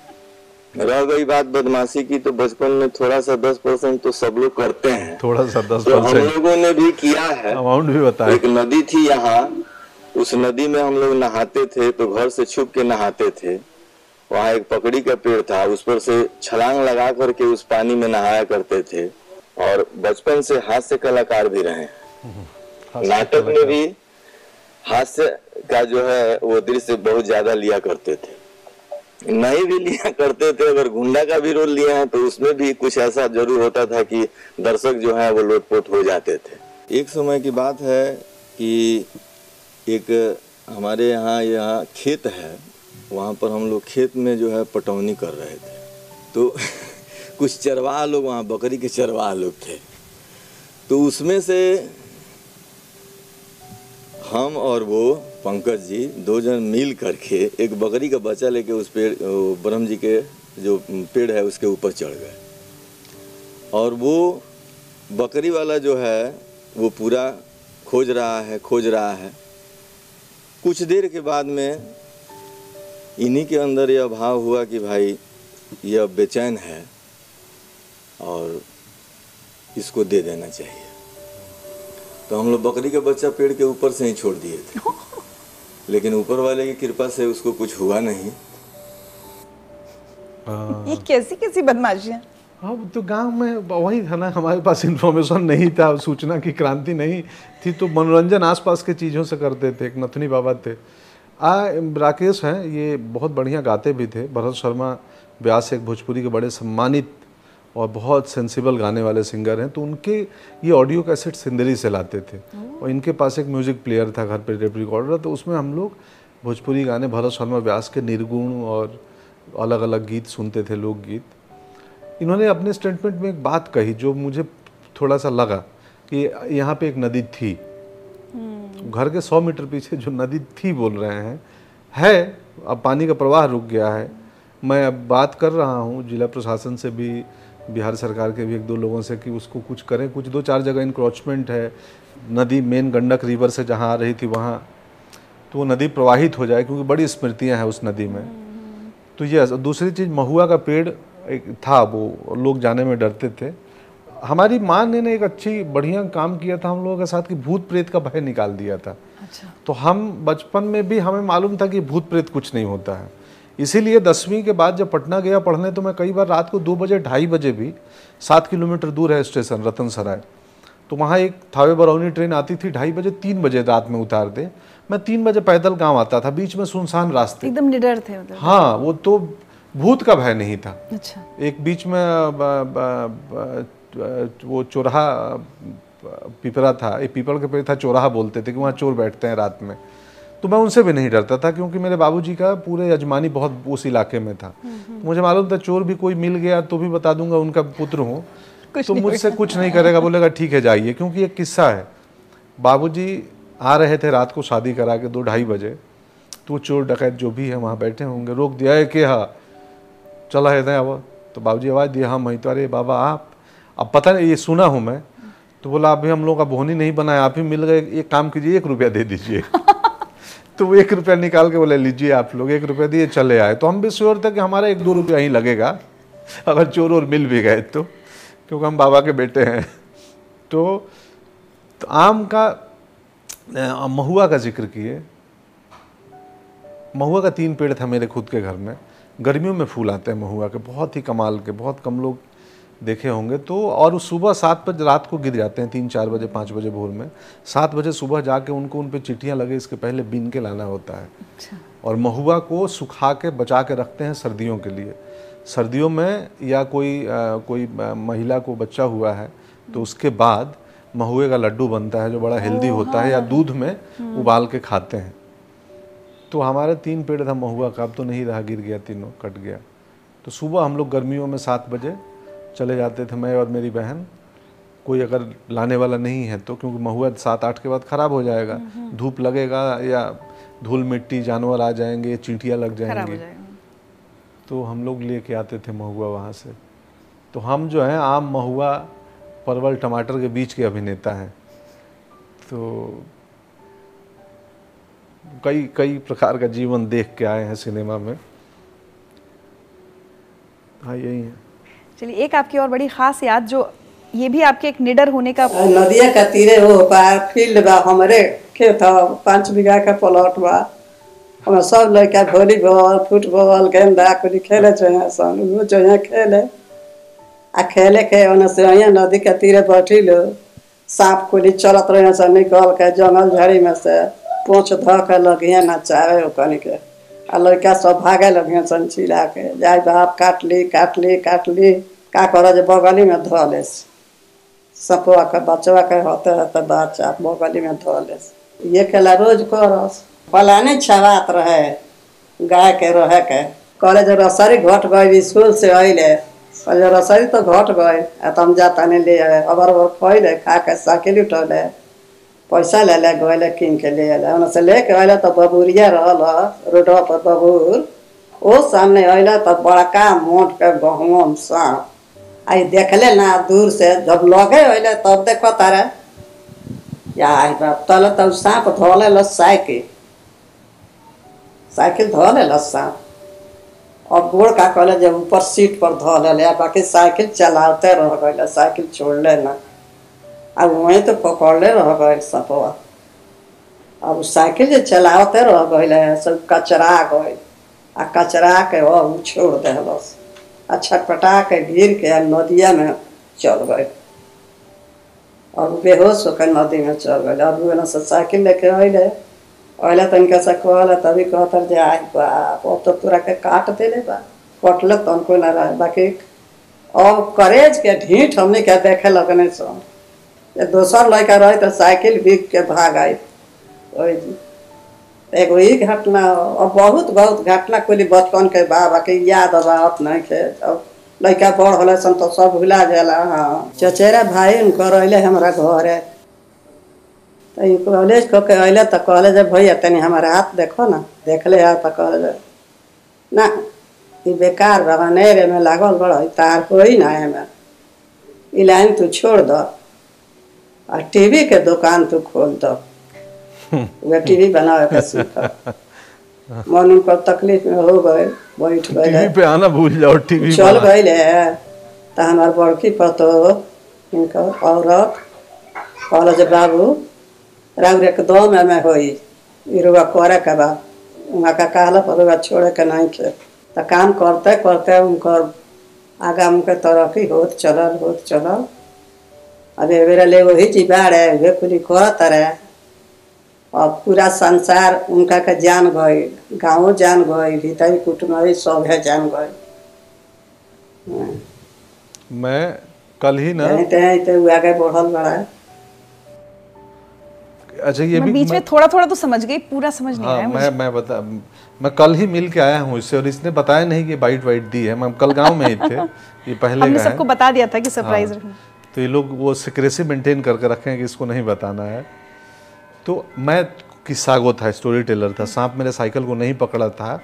[SPEAKER 4] रह गई बात बदमाशी की तो बचपन में थोड़ा सा दस परसेंट तो सब लोग करते हैं।
[SPEAKER 2] थोड़ा सा दस
[SPEAKER 4] तो हम लोगों ने भी किया है।
[SPEAKER 2] अमाउंट भी बताए।
[SPEAKER 4] एक नदी थी यहाँ उस नदी में हम लोग नहाते थे तो घर से छुप के नहाते थे। वहाँ एक पकड़ी का पेड़ था उस पर से छलांग लगा करके उस पानी में नहाया करते थे। और बचपन से हास्य कलाकार भी रहे हैं। नाटक में भी हास्य का जो है वो दृश्य बहुत ज़्यादा लिया करते थे। नहीं भी लिया करते थे अगर गुंडा का भी रोल लिया है तो उसमें भी कुछ ऐसा ज़रूर होता था कि दर्शक जो है वो लोटपोट हो जाते थे। एक समय की बात है कि एक हमारे यहाँ यहाँ खेत है वहाँ पर हम लोग खेत में जो है पटौनी कर रहे थे। तो कुछ चरवाहा लोग वहाँ बकरी के चरवाहा लोग थे। तो उसमें से हम और वो पंकज जी, दो जन मिल करके एक बकरी का बच्चा लेके उस पेड़ ब्रह्म जी के जो पेड़ है उसके ऊपर चढ़ गए। और वो बकरी वाला जो है, वो पूरा खोज रहा है, खोज रहा है। कुछ देर के बाद में इन्हीं के अंदर यह भाव हुआ कि भाई, यह बेचैन है और इसको दे देना चाहिए। तो हम लोग बकरी का बच्चा पेड़ के ऊपर से ही छोड़ दिए थे। लेकिन ऊपर वाले की कृपा से उसको कुछ हुआ नहीं।
[SPEAKER 1] ये कैसी कैसी बदमाशियाँ
[SPEAKER 2] अब तो गाँव में वही था ना हमारे पास इन्फॉर्मेशन नहीं था सूचना की क्रांति नहीं थी तो मनोरंजन आसपास के चीज़ों से करते थे एक नथनी बाबा थे। आ राकेश हैं ये बहुत बढ़िया गाते भी थे। भरत शर्मा व्यास एक भोजपुरी के बड़े सम्मानित और बहुत सेंसिबल गाने वाले सिंगर हैं तो उनके ये ऑडियो कैसेट सिंदरी से लाते थे। और इनके पास एक म्यूज़िक प्लेयर था घर पर टेप रिकॉर्डर तो उसमें हम लोग भोजपुरी गाने भरत शर्मा व्यास के निर्गुण और अलग अलग गीत सुनते थे लोकगीत इन्होंने अपने स्टेटमेंट में एक बात कही जो मुझे थोड़ा सा लगा कि यहाँ पे एक नदी थी। घर के सौ मीटर पीछे जो नदी थी बोल रहे हैं है अब पानी का प्रवाह रुक गया है। मैं अब बात कर रहा हूँ जिला प्रशासन से भी बिहार सरकार के भी एक दो लोगों से कि उसको कुछ करें। कुछ दो चार जगह इंक्रोचमेंट है। नदी मेन गंडक रिवर से जहाँ आ रही थी वहाँ तो वो नदी प्रवाहित हो जाए क्योंकि बड़ी स्मृतियाँ हैं उस नदी में। तो ये दूसरी चीज़ महुआ का पेड़ एक था वो लोग जाने में डरते थे। हमारी माँ ने ना एक अच्छी बढ़िया काम किया था हम लोगों के साथ कि भूत प्रेत का भय निकाल दिया था।
[SPEAKER 1] अच्छा।
[SPEAKER 2] तो हम बचपन में भी हमें मालूम था कि भूत प्रेत कुछ नहीं होता है। इसीलिए दसवीं के बाद जब पटना गया पढ़ने तो मैं कई बार रात को दो बजे ढाई बजे भी सात किलोमीटर दूर है स्टेशन रतन सराय तो वहाँ एक थावे बरौनी ट्रेन आती थी ढाई बजे तीन बजे रात में उतार दे। मैं तीन बजे पैदल गाँव आता था बीच में सुनसान रास्ते।
[SPEAKER 1] एकदम निडर थे मतलब
[SPEAKER 2] हाँ वो तो भूत का भय नहीं था।
[SPEAKER 1] अच्छा।
[SPEAKER 2] एक बीच में ब, ब, ब, वो चौराहा पिपरा था एक पीपल के पेड़ था चौराहा बोलते थे कि वहाँ चोर बैठते हैं रात में। तो मैं उनसे भी नहीं डरता था क्योंकि मेरे बाबूजी का पूरे यजमानी बहुत उस इलाके में था। तो मुझे मालूम था चोर भी कोई मिल गया तो भी बता दूँगा उनका पुत्र हूँ। तो मुझसे कुछ नहीं करेगा बोलेगा ठीक है जाइए क्योंकि एक किस्सा है। बाबूजी आ रहे थे रात को शादी करा के दो ढाई बजे। तो चोर डकैत जो भी है वहाँ बैठे होंगे। रोक दिया है कि हाँ? चला है अब तो बाबूजी आवाज़ दिया हाँ मैं तो अरे बाबा आप अब पता नहीं ये सुना हूँ मैं। तो बोला अभी हम लोग का बोहनी नहीं बनाया आप ही मिल गए। एक काम कीजिए एक रुपया दे दीजिए। तो वो एक रुपया निकाल के बोले लीजिए आप लोग एक रुपया दिए चले आए। तो हम भी श्योर थे कि हमारा एक दो रुपया ही लगेगा अगर चोर और मिल भी गए तो क्योंकि हम बाबा के बेटे हैं। तो, तो आम का महुआ का ज़िक्र किए। महुआ का तीन पेड़ था मेरे खुद के घर में। गर्मियों में फूल आते हैं महुआ के बहुत ही कमाल के बहुत कम लोग देखे होंगे तो और सुबह सात बजे रात को गिर जाते हैं तीन चार बजे पाँच बजे भोर में। सात बजे सुबह जाके उनको उन पर चिट्ठियाँ लगे इसके पहले बीन के लाना होता है। और महुआ को सुखा के बचा के रखते हैं सर्दियों के लिए। सर्दियों में या कोई अ, कोई महिला को बच्चा हुआ है तो उसके बाद महुए का लड्डू बनता है जो बड़ा हेल्दी होता है या दूध में उबाल के खाते हैं। तो हमारे तीन पेड़ था महुआ का अब तो नहीं रहा गिर गया तीनों कट गया। तो सुबह हम लोग गर्मियों में सात बजे चले जाते थे मैं और मेरी बहन। कोई अगर लाने वाला नहीं है तो क्योंकि महुआ सात आठ के बाद ख़राब हो जाएगा। धूप लगेगा या धूल मिट्टी जानवर आ जाएँगे चींटियाँ लग जाएँगी। तो हम लोग ले लेके आते थे महुआ वहाँ से। तो हम जो हैं आम महुआ परवल टमाटर के बीच के अभिनेता हैं। तो कई कई प्रकार का जीवन देख के आए हैं सिनेमा में। हाँ यही है।
[SPEAKER 1] चलिए, एक आपकी और बड़ी खास याद जो ये भी आपके एक निडर होने का
[SPEAKER 6] नदिया का तीरे हो पार फ़ील्ड बा, हमरे खेत ह, पाँच बीघा का प्लॉट बा। हमें सब लड़का वॉलीबॉल, फुटबॉल, गेंदा कुछ खेले चाहिए सन वो चाहिए खेले। आ खेले के ओने से यहाँ नदी के तीरे बैठी लो सांप कुली चलत रहे सन, निकल के जंगल झाड़ी में से, पोछ ध के लगिए नचावे ओकनी के आ लड़का सब भागे लगिए सन चिल्ला के, जाय बाप, काट ली काट ली काट ली। का कर जे बगली में धो ले सपवा के बचवा के होते होते बच्चा बगली में धो ले ये खेला रोज करस। पलाने छवात रहे, गाय के रहे के। कॉलेज रसरी घट गई स्कूल से अइले। कहले रसरी तो घट गए आ तुम जाता नहीं ले अबर अबर खैले खा के साइकिल उठौले पैसा ले ले गए किन के ले आए ओने से लेके अइले तो बबूरिया रहल रोडवा पर बबूर ओ सामने अइले तो बड़का मोट के गहुम सांप आई देखले ना दूर से जब लगे अइले तब देखो तारे या आई बाप तले तब सांप धोले साइकिल साइकिल धोले ल सांप और गोड़ का कहले जब ऊपर सीट पर धो ले बाकी साइकिल चलाते रह गए साइकिल छोड़ले ना अब वहीं तो पकड़ले रह गए सपवा अब साइकिल जो चलाते रह गए सब कचरा गए आ कचरा के वो छोड़ देलस आ छटपटा के गिर के नदिया में चल गए और बेहोश होकर नदी में चल गए और वो से साइकिल लेके अइले अइले तो इनका से कहले तभी कहतर जे आई बाप अब तो तोरा के काट देले बा कटले तो उनको ना रहे बाकी अब करेज के ढीठ हमने के देखे लगने सो दोसर लड़का रहे तो साइकिल बिक के भाग आई एगो ई घटना, और बहुत बहुत घटना, कुल बचपन के बा बाकी याद अब नहीं के। अब लड़का बड़ होले सन तो सब भुला जाला हाँ चचेरा भाई उनको रहले हमारा घरे। तो कॉलेज को के अइले तो कहले जे, भैया, तनी हमारा हाथ देखो ना, देखले हाथ तो कहले ना, ई बेकार बा नेरे में लागल बड़ तार कोई ना है लाइन तू छोड़ दो और टीवी के दुकान तू खोल दो। वे टीवी बनावे के सीख मन उनको तकलीफ़ में हो गए बैठ
[SPEAKER 2] टीवी
[SPEAKER 6] गए।
[SPEAKER 2] पे आना भूल जाओ टीवी
[SPEAKER 6] चल गए तो हमार बड़की पतो इनकर औरत कहल जे बाबू राउर एकदम में होई ई रुआ करे के बा वहाँ का कहला पर छोड़े के नहीं खे तो काम करते करते उनकर आगा उनके तरक्की होत चलल होत चलल। अब ए बेरा ले वही चीज़ बाड़े वे कुली करत रहे और पूरा संसार उनका के जान गए गाँव जान गए भीतरी कुटुम्ब सब है जान गए।
[SPEAKER 2] मैं कल ही ना
[SPEAKER 6] कहते हैं तो वो आगे बढ़ल बड़ा। है
[SPEAKER 2] अच्छा ये भी
[SPEAKER 1] बीच में थोड़ा थोड़ा तो समझ गई पूरा समझ नहीं
[SPEAKER 2] हाँ
[SPEAKER 1] आया
[SPEAKER 2] मैं मैं बता मैं कल ही मिल के आया हूँ इससे और इसने बताया नहीं कि बाइट वाइट दी है। हम कल गाँव में ही थे ये पहले
[SPEAKER 1] हमने सबको बता दिया था कि सरप्राइज़
[SPEAKER 2] हाँ, तो ये लोग वो सिक्रेसी मेंटेन करके रखे हैं कि इसको नहीं बताना है। तो मैं किस्सा गो था स्टोरी टेलर था, सांप मेरे साइकिल को नहीं पकड़ा था।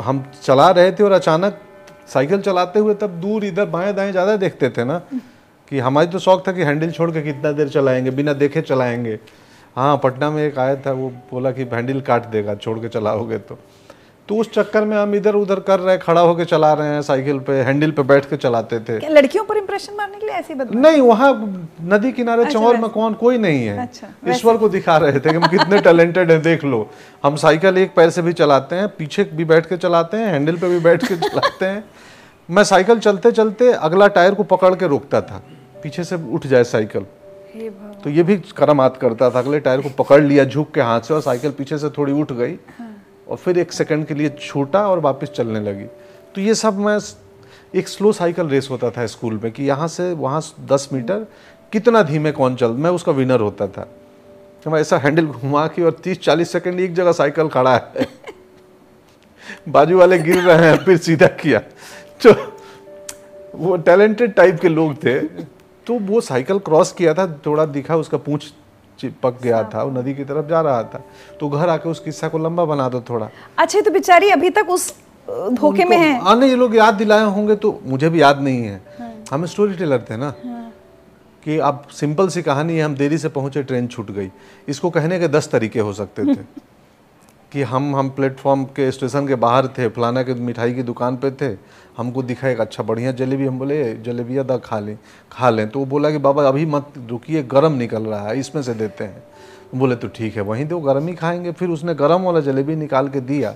[SPEAKER 2] हम चला रहे थे और अचानक साइकिल चलाते हुए तब दूर इधर बाएँ दाएँ ज़्यादा देखते थे ना, कि हमारी तो शौक था कि हैंडल छोड़ के कितना देर चलाएँगे, बिना देखे चलाएँगे। हाँ पटना में एक आया था, वो बोला कि हैंडल काट देगा, छोड़ के चलाओगे तो। तो उस चक्कर में हम इधर उधर कर रहे हैं खड़ा होकर चला रहे हैं साइकिल पे हैंडल पे बैठ के चलाते थे।
[SPEAKER 1] क्या लड़कियों पर इंप्रेशन मारने के लिए ऐसे ही बदला
[SPEAKER 2] नहीं वहाँ नदी किनारे
[SPEAKER 1] अच्छा,
[SPEAKER 2] चौर में कौन कोई नहीं है।
[SPEAKER 1] अच्छा,
[SPEAKER 2] ईश्वर को दिखा रहे थे कि हम कितने टैलेंटेड हैं देख लो। हम साइकिल एक पैर से भी चलाते हैं पीछे भी बैठ के चलाते हैं हैंडल पे भी बैठ के चलाते हैं। मैं साइकिल चलते चलते अगला टायर को पकड़ के रोकता था। पीछे से उठ जाए साइकिल। तो ये भी करामात करता था अगले टायर को पकड़ लिया झुक के हाथ से और साइकिल पीछे से थोड़ी उठ गई। और फिर एक सेकंड के लिए छूटा और वापस चलने लगी। तो ये सब मैं एक स्लो साइकिल रेस होता था स्कूल में कि यहाँ से वहाँ दस मीटर, कितना धीमे कौन चल, मैं उसका विनर होता था। तो मैं ऐसा हैंडल घुमा के और तीस चालीस सेकंड एक जगह साइकिल खड़ा है। बाजू वाले गिर रहे हैं, फिर सीधा किया। तो वो टैलेंटेड टाइप के लोग थे तो वो साइकिल क्रॉस किया था, थोड़ा दिखा, उसका पूंछ चिपक गया था वो नदी की तरफ़ जा रहा था। तो घर आके उस किस्सा को लंबा बना दो थोड़ा।
[SPEAKER 1] अच्छा तो बेचारी अभी तक उस धोखे में है?
[SPEAKER 2] हाँ ये लोग याद दिलाए होंगे तो मुझे भी याद नहीं है। हम स्टोरी टेलर थे ना। कि आप सिंपल सी कहानी है हम देरी से पहुँचे ट्रेन छूट गई। इसको कहने के दस तरीके हो सकते थे। कि हम हम प्लेटफॉर्म के स्टेशन के बाहर थे फलाना के मिठाई की दुकान पे थे हमको दिखा एक अच्छा बढ़िया जलेबी हम बोले जलेबिया दा खा लें खा लें। तो वो बोला कि बाबा अभी मत रुकिए गर्म निकल रहा है इसमें से देते हैं। बोले तो ठीक है वहीं दो गर्म ही खाएँगे। फिर उसने गर्म वाला जलेबी निकाल के दिया।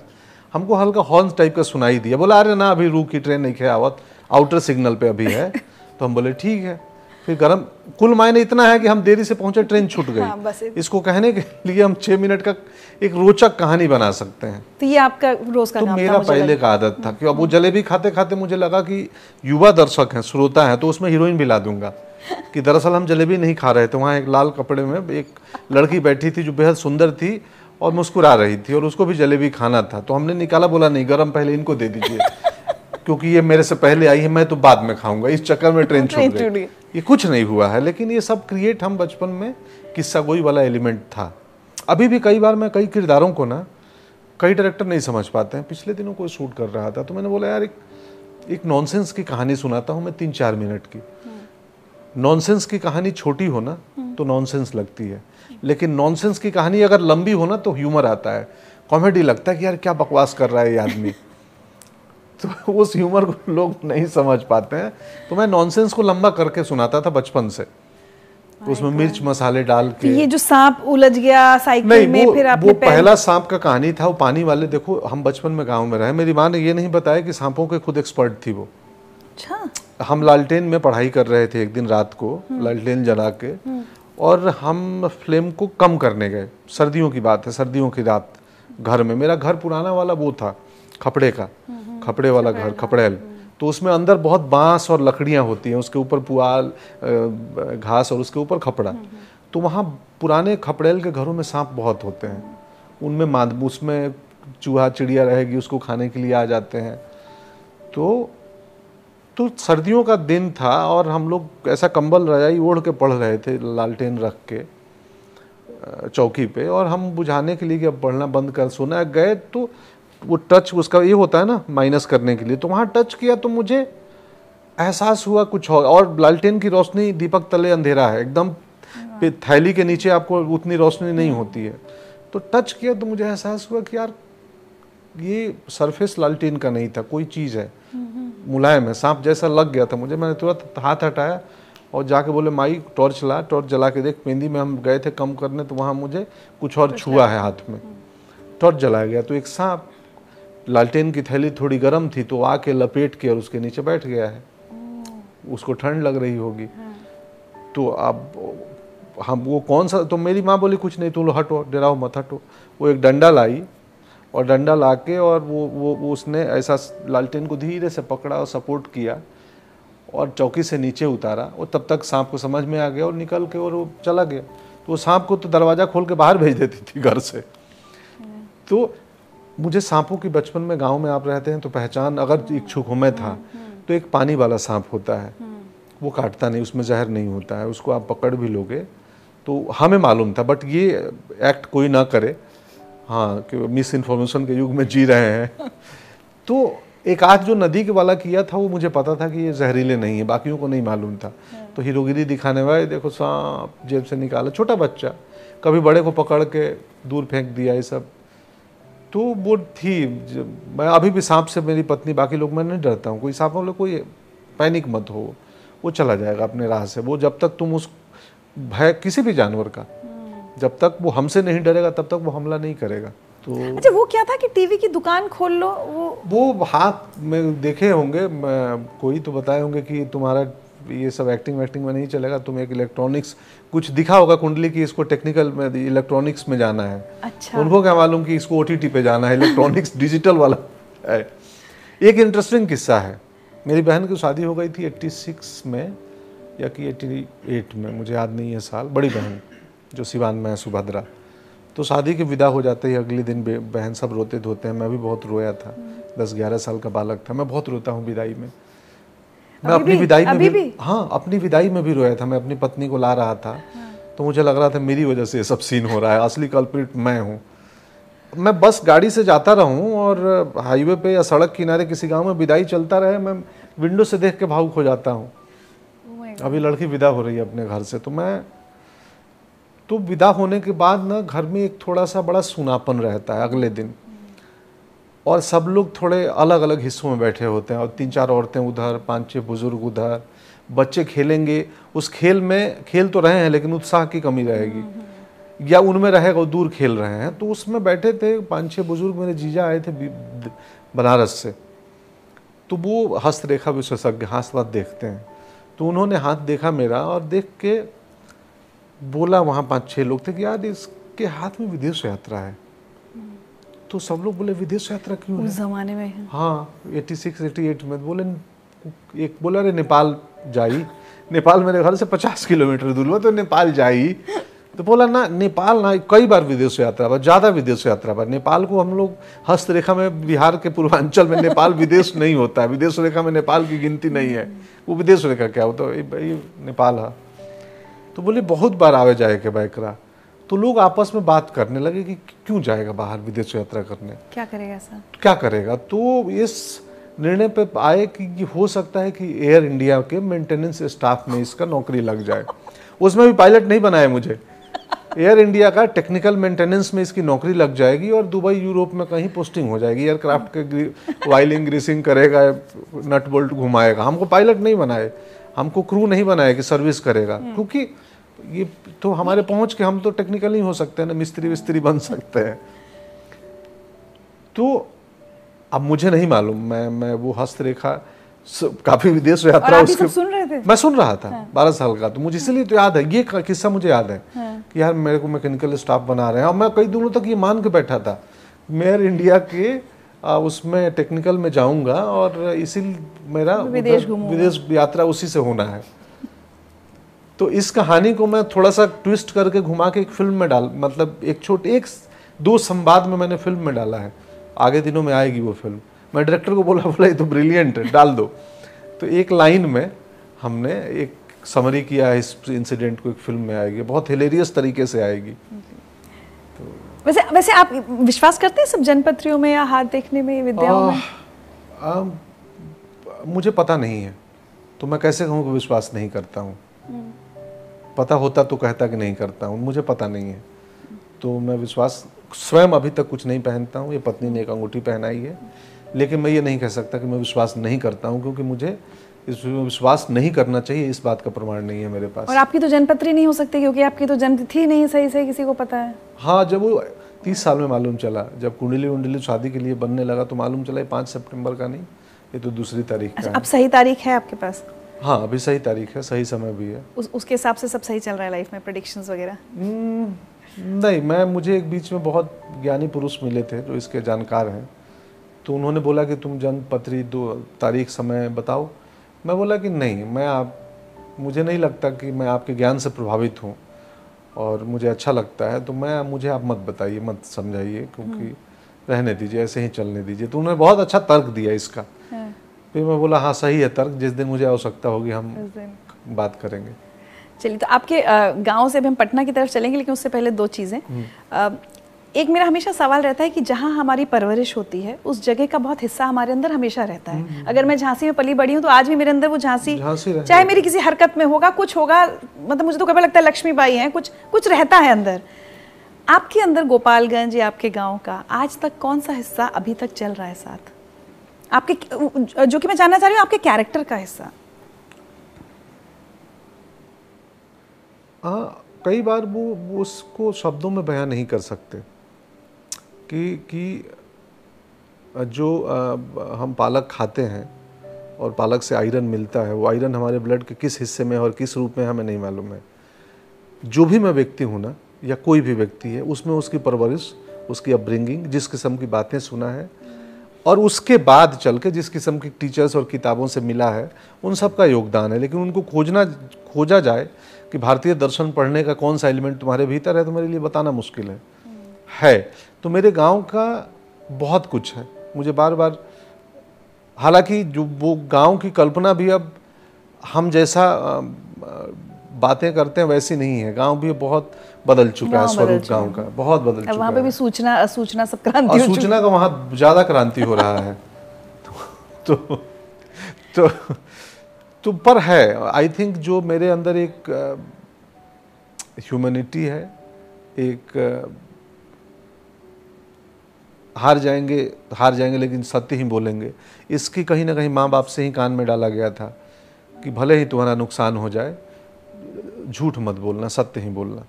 [SPEAKER 2] हमको हल्का हॉर्न टाइप का सुनाई दिया। बोला अरे ना अभी रुकी ट्रेन नहीं खे आवत आउटर सिग्नल पे अभी है। तो हम बोले ठीक है। फिर गर्म कुल मायने इतना है कि हम देरी से पहुँचे ट्रेन छूट
[SPEAKER 1] हाँ,
[SPEAKER 2] गई
[SPEAKER 1] इत-
[SPEAKER 2] इसको कहने के लिए हम छः मिनट का एक रोचक कहानी बना सकते हैं।
[SPEAKER 1] तो ये आपका रोज का
[SPEAKER 2] तो
[SPEAKER 1] था
[SPEAKER 2] मेरा पहले का आदत था कि अब वो जलेबी खाते खाते मुझे लगा कि युवा दर्शक हैं श्रोता हैं तो उसमें हीरोइन भी ला दूँगा। कि दरअसल हम जलेबी नहीं खा रहे थे वहाँ एक लाल कपड़े में एक लड़की बैठी थी जो बेहद सुंदर थी और मुस्कुरा रही थी और उसको भी जलेबी खाना था। तो हमने निकाला बोला नहीं गर्म पहले इनको दे दीजिए क्योंकि ये मेरे से पहले आई है मैं तो बाद में खाऊँगा। इस चक्कर में ट्रेन छूट गई। ये कुछ नहीं हुआ है लेकिन ये सब क्रिएट हम बचपन में किस्सा गोई वाला एलिमेंट था। अभी भी कई बार मैं कई किरदारों को ना, कई डायरेक्टर नहीं समझ पाते हैं। पिछले दिनों कोई शूट कर रहा था तो मैंने बोला, यार, एक एक नॉनसेंस की कहानी सुनाता हूँ मैं तीन चार मिनट की। नॉनसेंस की कहानी छोटी हो ना तो नॉनसेंस लगती है। लेकिन नॉनसेंस की कहानी अगर लंबी हो ना तो ह्यूमर आता है। कॉमेडी लगता है कि, यार, क्या बकवास कर रहा है ये आदमी? तो उस ह्यूमर को लोग नहीं समझ पाते हैं। तो मैं नॉनसेंस को लंबा करके सुनाता था बचपन से। उसमें मिर्च मसाले डाल
[SPEAKER 1] तो
[SPEAKER 2] के।
[SPEAKER 1] ये जो सांप उलझ गया साइकिल में
[SPEAKER 2] वो
[SPEAKER 1] फिर आपने पैर-
[SPEAKER 2] पहला सांप का कहानी था वो पानी वाले देखो हम बचपन में गाँव में रहे। मेरी माँ ने ये नहीं बताया कि सांपों के खुद एक्सपर्ट थी वो।
[SPEAKER 1] अच्छा।
[SPEAKER 2] हम लालटेन में पढ़ाई कर रहे थे एक दिन रात को लालटेन जला के। और हम फ्लेम को कम करने गए। सर्दियों की बात है सर्दियों की रात घर में। मेरा घर पुराना वाला वो था खपड़े का। खपड़े वाला घर खपड़ेल। तो उसमें अंदर बहुत बाँस और लकड़ियाँ होती हैं उसके ऊपर पुआल घास और उसके ऊपर खपड़ा। तो वहाँ पुराने खपड़ेल के घरों में सांप बहुत होते हैं। उनमें माद उसमें चूहा चिड़िया रहेगी उसको खाने के लिए आ जाते हैं। तो तो सर्दियों का दिन था और हम लोग ऐसा कंबल रजाई ओढ़ के पढ़ रहे थे लालटेन रख के चौकी पे। और हम बुझाने के लिए कि अब पढ़ना बंद कर सोना गए तो वो टच उसका ये होता है ना माइनस करने के लिए। तो वहाँ टच किया तो मुझे एहसास हुआ कुछ और। और लालटेन की रोशनी दीपक तले अंधेरा है। एकदम थैली के नीचे आपको उतनी रोशनी नहीं होती है। तो टच किया तो मुझे एहसास हुआ कि यार ये सरफेस लालटेन का नहीं था कोई चीज़ है। मुलायम है सांप जैसा लग गया था मुझे। मैंने तुरंत हाथ हटाया और जाके बोले माई टॉर्च ला टॉर्च जला के देख मेहंदी में हम गए थे कम करने तो वहाँ मुझे कुछ और छुआ है। हाथ में। टॉर्च जलाया गया। तो एक सांप लालटेन की थैली थोड़ी गर्म थी तो आके लपेट के और उसके नीचे बैठ गया है। उसको ठंड लग रही होगी। तो अब हम वो कौन सा तो मेरी माँ बोली कुछ नहीं तुम लोग हटो डराओ मत हटो। वो एक डंडा लाई और डंडा ला के और वो वो वो उसने ऐसा लालटेन को धीरे से पकड़ा और सपोर्ट किया और चौकी से नीचे उतारा और तब तक सांप को समझ में आ गया और निकल के और वो चला गया। तो वो सांप को तो दरवाज़ा खोल के बाहर भेज देती थी घर से। तो मुझे सांपों की बचपन में गाँव में आप रहते हैं तो पहचान अगर इच्छुक हूँ मैं था तो एक पानी वाला सांप होता है। वो काटता नहीं उसमें जहर नहीं होता है उसको आप पकड़ भी लोगे तो हमें मालूम था बट ये एक्ट कोई ना करे। हाँ कि मिस इन्फॉर्मेशन के युग में जी रहे हैं। तो एक आध जो नदी के वाला किया था वो मुझे पता था कि ये जहरीले नहीं है बाकियों को नहीं मालूम था। तो हीरोगिरी दिखाने वाले देखो सांप जेब से निकाला छोटा बच्चा कभी बड़े को पकड़ के दूर फेंक दिया ये सब। तो वो थी मैं अभी भी सांप से मेरी पत्नी बाकी लोग मैं नहीं डरता हूँ। कोई सांप बोले कोई पैनिक मत हो। वो चला जाएगा अपने राह से। वो जब तक तुम उस भय किसी भी जानवर का जब तक वो हमसे नहीं डरेगा तब तक वो हमला नहीं करेगा। तो
[SPEAKER 1] अच्छा वो क्या था कि टीवी की दुकान खोल लो वो
[SPEAKER 2] वो हाथ में देखे होंगे कोई तो बताए होंगे कि तुम्हारा ये सब एक्टिंग वैक्टिंग में नहीं चलेगा तुम एक इलेक्ट्रॉनिक्स कुछ दिखा होगा कुंडली की इसको टेक्निकल में इलेक्ट्रॉनिक्स में जाना है।
[SPEAKER 1] अच्छा।
[SPEAKER 2] उनको क्या मालूम कि इसको ओटीटी पे जाना है इलेक्ट्रॉनिक्स डिजिटल वाला है। एक इंटरेस्टिंग किस्सा है। मेरी बहन की शादी हो गई थी 86 में या कि 88 में मुझे याद नहीं है साल बड़ी बहन जो सिवान में है सुभद्रा। तो शादी के विदा हो जाते ही अगले दिन बहन सब रोते धोते हैं मैं भी बहुत रोया था। दस ग्यारह साल का बालक था मैं बहुत रोता हूँ विदाई में। मैं अपनी विदाई में भी,
[SPEAKER 1] भी?
[SPEAKER 2] हाँ अपनी विदाई में भी रोया था मैं अपनी पत्नी को ला रहा था। तो मुझे लग रहा था मेरी वजह से ये सब सीन हो रहा है असली कल्प्रिट मैं हूँ। मैं बस गाड़ी से जाता रहूँ और हाईवे पे या सड़क किनारे किसी गाँव में विदाई चलता रहे मैं विंडो से देख के भावुक हो जाता हूँ। अभी लड़की विदा हो रही है अपने घर से तो मैं तो विदा होने के बाद ना घर में एक थोड़ा सा बड़ा सुनापन रहता है अगले दिन। और सब लोग थोड़े अलग अलग हिस्सों में बैठे होते हैं और तीन चार औरतें उधर पाँच छः बुज़ुर्ग उधर बच्चे खेलेंगे। उस खेल में खेल तो रहे हैं लेकिन उत्साह की कमी रहेगी। या उनमें रहेगा वो दूर खेल रहे हैं। तो उसमें बैठे थे पाँच छः बुज़ुर्ग मेरे जीजा आए थे बनारस से। तो वो हस्तरेखा विशेषज्ञ हाथ देखते हैं। तो उन्होंने हाथ देखा मेरा और देख के बोला वहाँ पाँच छः लोग थे कि यार इसके हाथ में विदेश यात्रा है। तो सब लोग बोले विदेश यात्रा क्यों
[SPEAKER 1] उस जमाने में
[SPEAKER 2] हाँ। 86 88 में बोले एक बोला रे नेपाल जाई। नेपाल मेरे घर से 50 किलोमीटर दूर हुआ तो नेपाल जाई। तो बोला ना नेपाल ना कई बार विदेश यात्रा पर ज़्यादा विदेश यात्रा पर। नेपाल को हम लोग हस्तरेखा में बिहार के पूर्वांचल में नेपाल विदेश नहीं होता है। विदेश रेखा में नेपाल की गिनती नहीं है। वो विदेश रेखा क्या होता है ये- ये नेपाल है। तो बोले बहुत बार आवे जाए के बैकरा तो लोग आपस में बात करने लगे कि क्यों जाएगा बाहर विदेश यात्रा करने?
[SPEAKER 1] क्या करेगा ऐसा
[SPEAKER 2] क्या करेगा? तो इस निर्णय पे आए कि, हो सकता है कि एयर इंडिया के मेंटेनेंस स्टाफ में इसका नौकरी लग जाए। उसमें भी पायलट नहीं बनाए मुझे। एयर इंडिया का टेक्निकल मेंटेनेंस में इसकी नौकरी लग जाएगी और दुबई यूरोप में कहीं पोस्टिंग हो जाएगी। एयरक्राफ्ट के वायलिंग ग्रीसिंग करेगा नट बोल्ट घुमाएगा। हमको पायलट नहीं बनाए। हमको क्रू नहीं बनाए कि सर्विस करेगा। क्योंकि ये तो हमारे पहुँच के हम तो टेक्निकल नहीं हो सकते हैं ना मिस्त्री विस्त्री बन सकते हैं। तो अब मुझे नहीं मालूम मैं मैं वो हस्तरेखा काफ़ी विदेश यात्रा
[SPEAKER 1] सब सुन रहे थे?
[SPEAKER 2] मैं सुन रहा था बारह साल का तो मुझे इसलिए तो याद है ये किस्सा मुझे याद है हाँ। कि यार मेरे को मैकेनिकल स्टाफ बना रहे हैं। और मैं कई दिनों तक ये मान के बैठा था मैं एयर इंडिया के आ, उसमें टेक्निकल में जाऊँगा और इसी मेरा
[SPEAKER 1] विदेश
[SPEAKER 2] विदेश यात्रा उसी से होना है। तो इस कहानी को मैं थोड़ा सा ट्विस्ट करके घुमा के एक फ़िल्म में डाल मतलब एक छोटे एक दो संवाद में मैंने फ़िल्म में डाला है। आगे दिनों में आएगी वो फ़िल्म मैं डायरेक्टर को बोला बोला ये तो ब्रिलियंट है डाल दो। तो एक लाइन में हमने एक समरी किया है इस इंसिडेंट को एक फ़िल्म में आएगी। बहुत हिलेरियस तरीके से आएगी।
[SPEAKER 1] तो वैसे वैसे आप विश्वास करते हैं सब जनपत्रियों में या हाथ देखने में विद्याओं में?
[SPEAKER 2] आम, मुझे पता नहीं है। तो मैं कैसे कहूँ कि विश्वास नहीं करता हूँ? पता होता तो कहता कि नहीं करता हूँ मुझे पता नहीं है। तो मैं विश्वास स्वयं अभी तक कुछ नहीं पहनता हूँ ये पत्नी ने एक अंगूठी पहनाई है। लेकिन मैं ये नहीं कह सकता कि मैं विश्वास नहीं करता हूँ क्योंकि मुझे इसमें विश्वास नहीं करना चाहिए इस बात का प्रमाण नहीं है मेरे पास।
[SPEAKER 1] और आपकी तो जनपत्री नहीं हो सकती क्योंकि आपकी तो जन्म थी नहीं सही से किसी को पता है।
[SPEAKER 2] हाँ जब वो तीस साल में मालूम चला जब कुंडली उंडली शादी के लिए बनने लगा तो मालूम चला ये पाँच सितंबर का नहीं ये तो दूसरी तारीख
[SPEAKER 1] अच्छा
[SPEAKER 2] का
[SPEAKER 1] अब सही तारीख है आपके पास?
[SPEAKER 2] हाँ अभी सही तारीख है सही समय भी है।
[SPEAKER 1] उस उसके हिसाब से सब सही चल रहा है लाइफ में प्रोडिक्शंस वगैरह?
[SPEAKER 2] हम्म, नहीं मैं मुझे एक बीच में बहुत ज्ञानी पुरुष मिले थे जो इसके जानकार हैं। तो उन्होंने बोला कि तुम जन्म पत्री दो तारीख समय बताओ। मैं बोला कि नहीं मैं आप मुझे नहीं लगता कि मैं आपके ज्ञान से प्रभावित हूँ और मुझे अच्छा लगता है तो मैं मुझे आप मत बताइए मत समझाइए क्योंकि रहने दीजिए ऐसे ही चलने दीजिए। तो उन्होंने बहुत अच्छा तर्क दिया इसका। फिर मैं बोला हाँ सही है तर्क जिस दिन मुझे आवश्यकता होगी हम बात करेंगे।
[SPEAKER 1] चलिए तो आपके गाँव से अभी हम पटना की तरफ़ चलेंगे लेकिन उससे पहले दो चीज़ें। एक मेरा हमेशा सवाल रहता है कि जहाँ हमारी परवरिश होती है उस जगह का बहुत हिस्सा हमारे अंदर हमेशा रहता है। अगर मैं झांसी में पली बड़ी हूँ तो आज भी मेरे अंदर वो झांसी
[SPEAKER 2] झांसी
[SPEAKER 1] चाहे मेरी किसी हरकत में होगा कुछ होगा मतलब मुझे तो कभी लगता है लक्ष्मीबाई है कुछ कुछ रहता है अंदर। आपके अंदर गोपालगंज या आपके गाँव का आज तक कौन सा हिस्सा अभी तक चल रहा है साथ? आपके जो कि मैं जानना चाह रही हूँ आपके कैरेक्टर का हिस्सा।
[SPEAKER 2] हाँ कई बार वो वो उसको शब्दों में बयां नहीं कर सकते। कि कि जो अ, हम पालक खाते हैं और पालक से आयरन मिलता है वो आयरन हमारे ब्लड के किस हिस्से में और किस रूप में हमें नहीं मालूम है। जो भी मैं व्यक्ति हूँ ना या कोई भी व्यक्ति है उसमें उसकी परवरिश उसकी अपब्रिंगिंग जिस किस्म की बातें सुना है और उसके बाद चल के जिस किस्म की टीचर्स और किताबों से मिला है, उन सब का योगदान है। लेकिन उनको खोजना, खोजा जाए कि भारतीय दर्शन पढ़ने का कौन सा एलिमेंट तुम्हारे भीतर है तो मेरे लिए बताना मुश्किल है। है। तो मेरे गाँव का बहुत कुछ है। मुझे बार बार हालाँकि जो वो गाँव की कल्पना भी अब हम जैसा बातें करते हैं, वैसी नहीं है। गाँव भी बहुत बदल चुका है स्वरूप गाँव का बहुत बदल चुका
[SPEAKER 1] वहाँ पे भी सूचना असूचना सब क्रांति हो
[SPEAKER 2] सूचना का वहाँ ज़्यादा क्रांति हो रहा है। तो तो तो पर है आई थिंक जो मेरे अंदर एक ह्यूमैनिटी है एक हार जाएँगे हार जाएँगे लेकिन सत्य ही बोलेंगे इसकी कहीं ना कहीं माँ बाप से ही कान में डाला गया था कि भले ही तुम्हारा नुकसान हो जाए झूठ मत बोलना सत्य ही बोलना।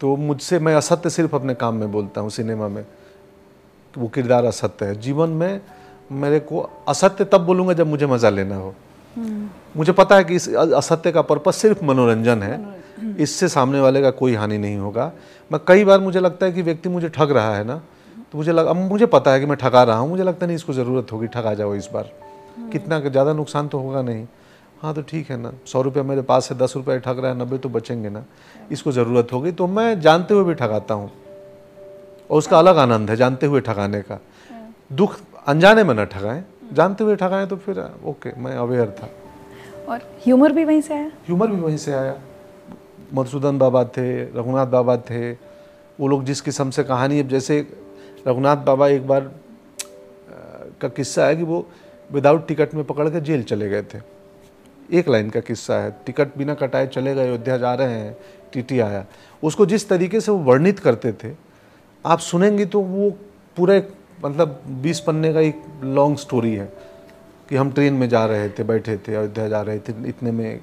[SPEAKER 2] तो मुझसे मैं असत्य सिर्फ़ अपने काम में बोलता हूँ सिनेमा में। वो किरदार असत्य है। जीवन में मेरे को असत्य तब बोलूँगा जब मुझे मज़ा लेना हो। मुझे पता है कि इस असत्य का पर्पज सिर्फ़ मनोरंजन है। इससे सामने वाले का कोई हानि नहीं होगा। मैं कई बार मुझे लगता है कि व्यक्ति मुझे ठग रहा है ना तो मुझे लग अब मुझे पता है कि मैं ठगा रहा हूँ। मुझे लगता नहीं इसको ज़रूरत होगी ठगा जाओ इस बार। कितना ज़्यादा नुकसान तो होगा नहीं। हाँ तो ठीक है ना। सौ रुपये मेरे पास है दस रुपये ठग रहा है नब्बे तो बचेंगे ना। इसको ज़रूरत होगी तो मैं जानते हुए भी ठगाता हूँ। और उसका अलग आनंद है जानते हुए ठगाने का। दुख अनजाने में ना ठगाएँ। जानते हुए ठगाएँ तो फिर ओके मैं अवेयर था।
[SPEAKER 1] और ह्यूमर भी वहीं से आया?
[SPEAKER 2] ह्यूमर भी वहीं से आया। मधुसूदन बाबा थे रघुनाथ बाबा थे। वो लोग जिस किस्म से कहानी अब जैसे रघुनाथ बाबा एक बार का किस्सा है कि वो विदाउट टिकट में पकड़ के जेल चले गए थे। एक लाइन का किस्सा है। टिकट बिना कटाए चले गए अयोध्या जा रहे हैं टीटी आया। उसको जिस तरीके से वो वर्णित करते थे आप सुनेंगे तो वो पूरा एक मतलब बीस पन्ने का एक लॉन्ग स्टोरी है कि हम ट्रेन में जा रहे थे बैठे थे अयोध्या जा रहे थे इतने में एक,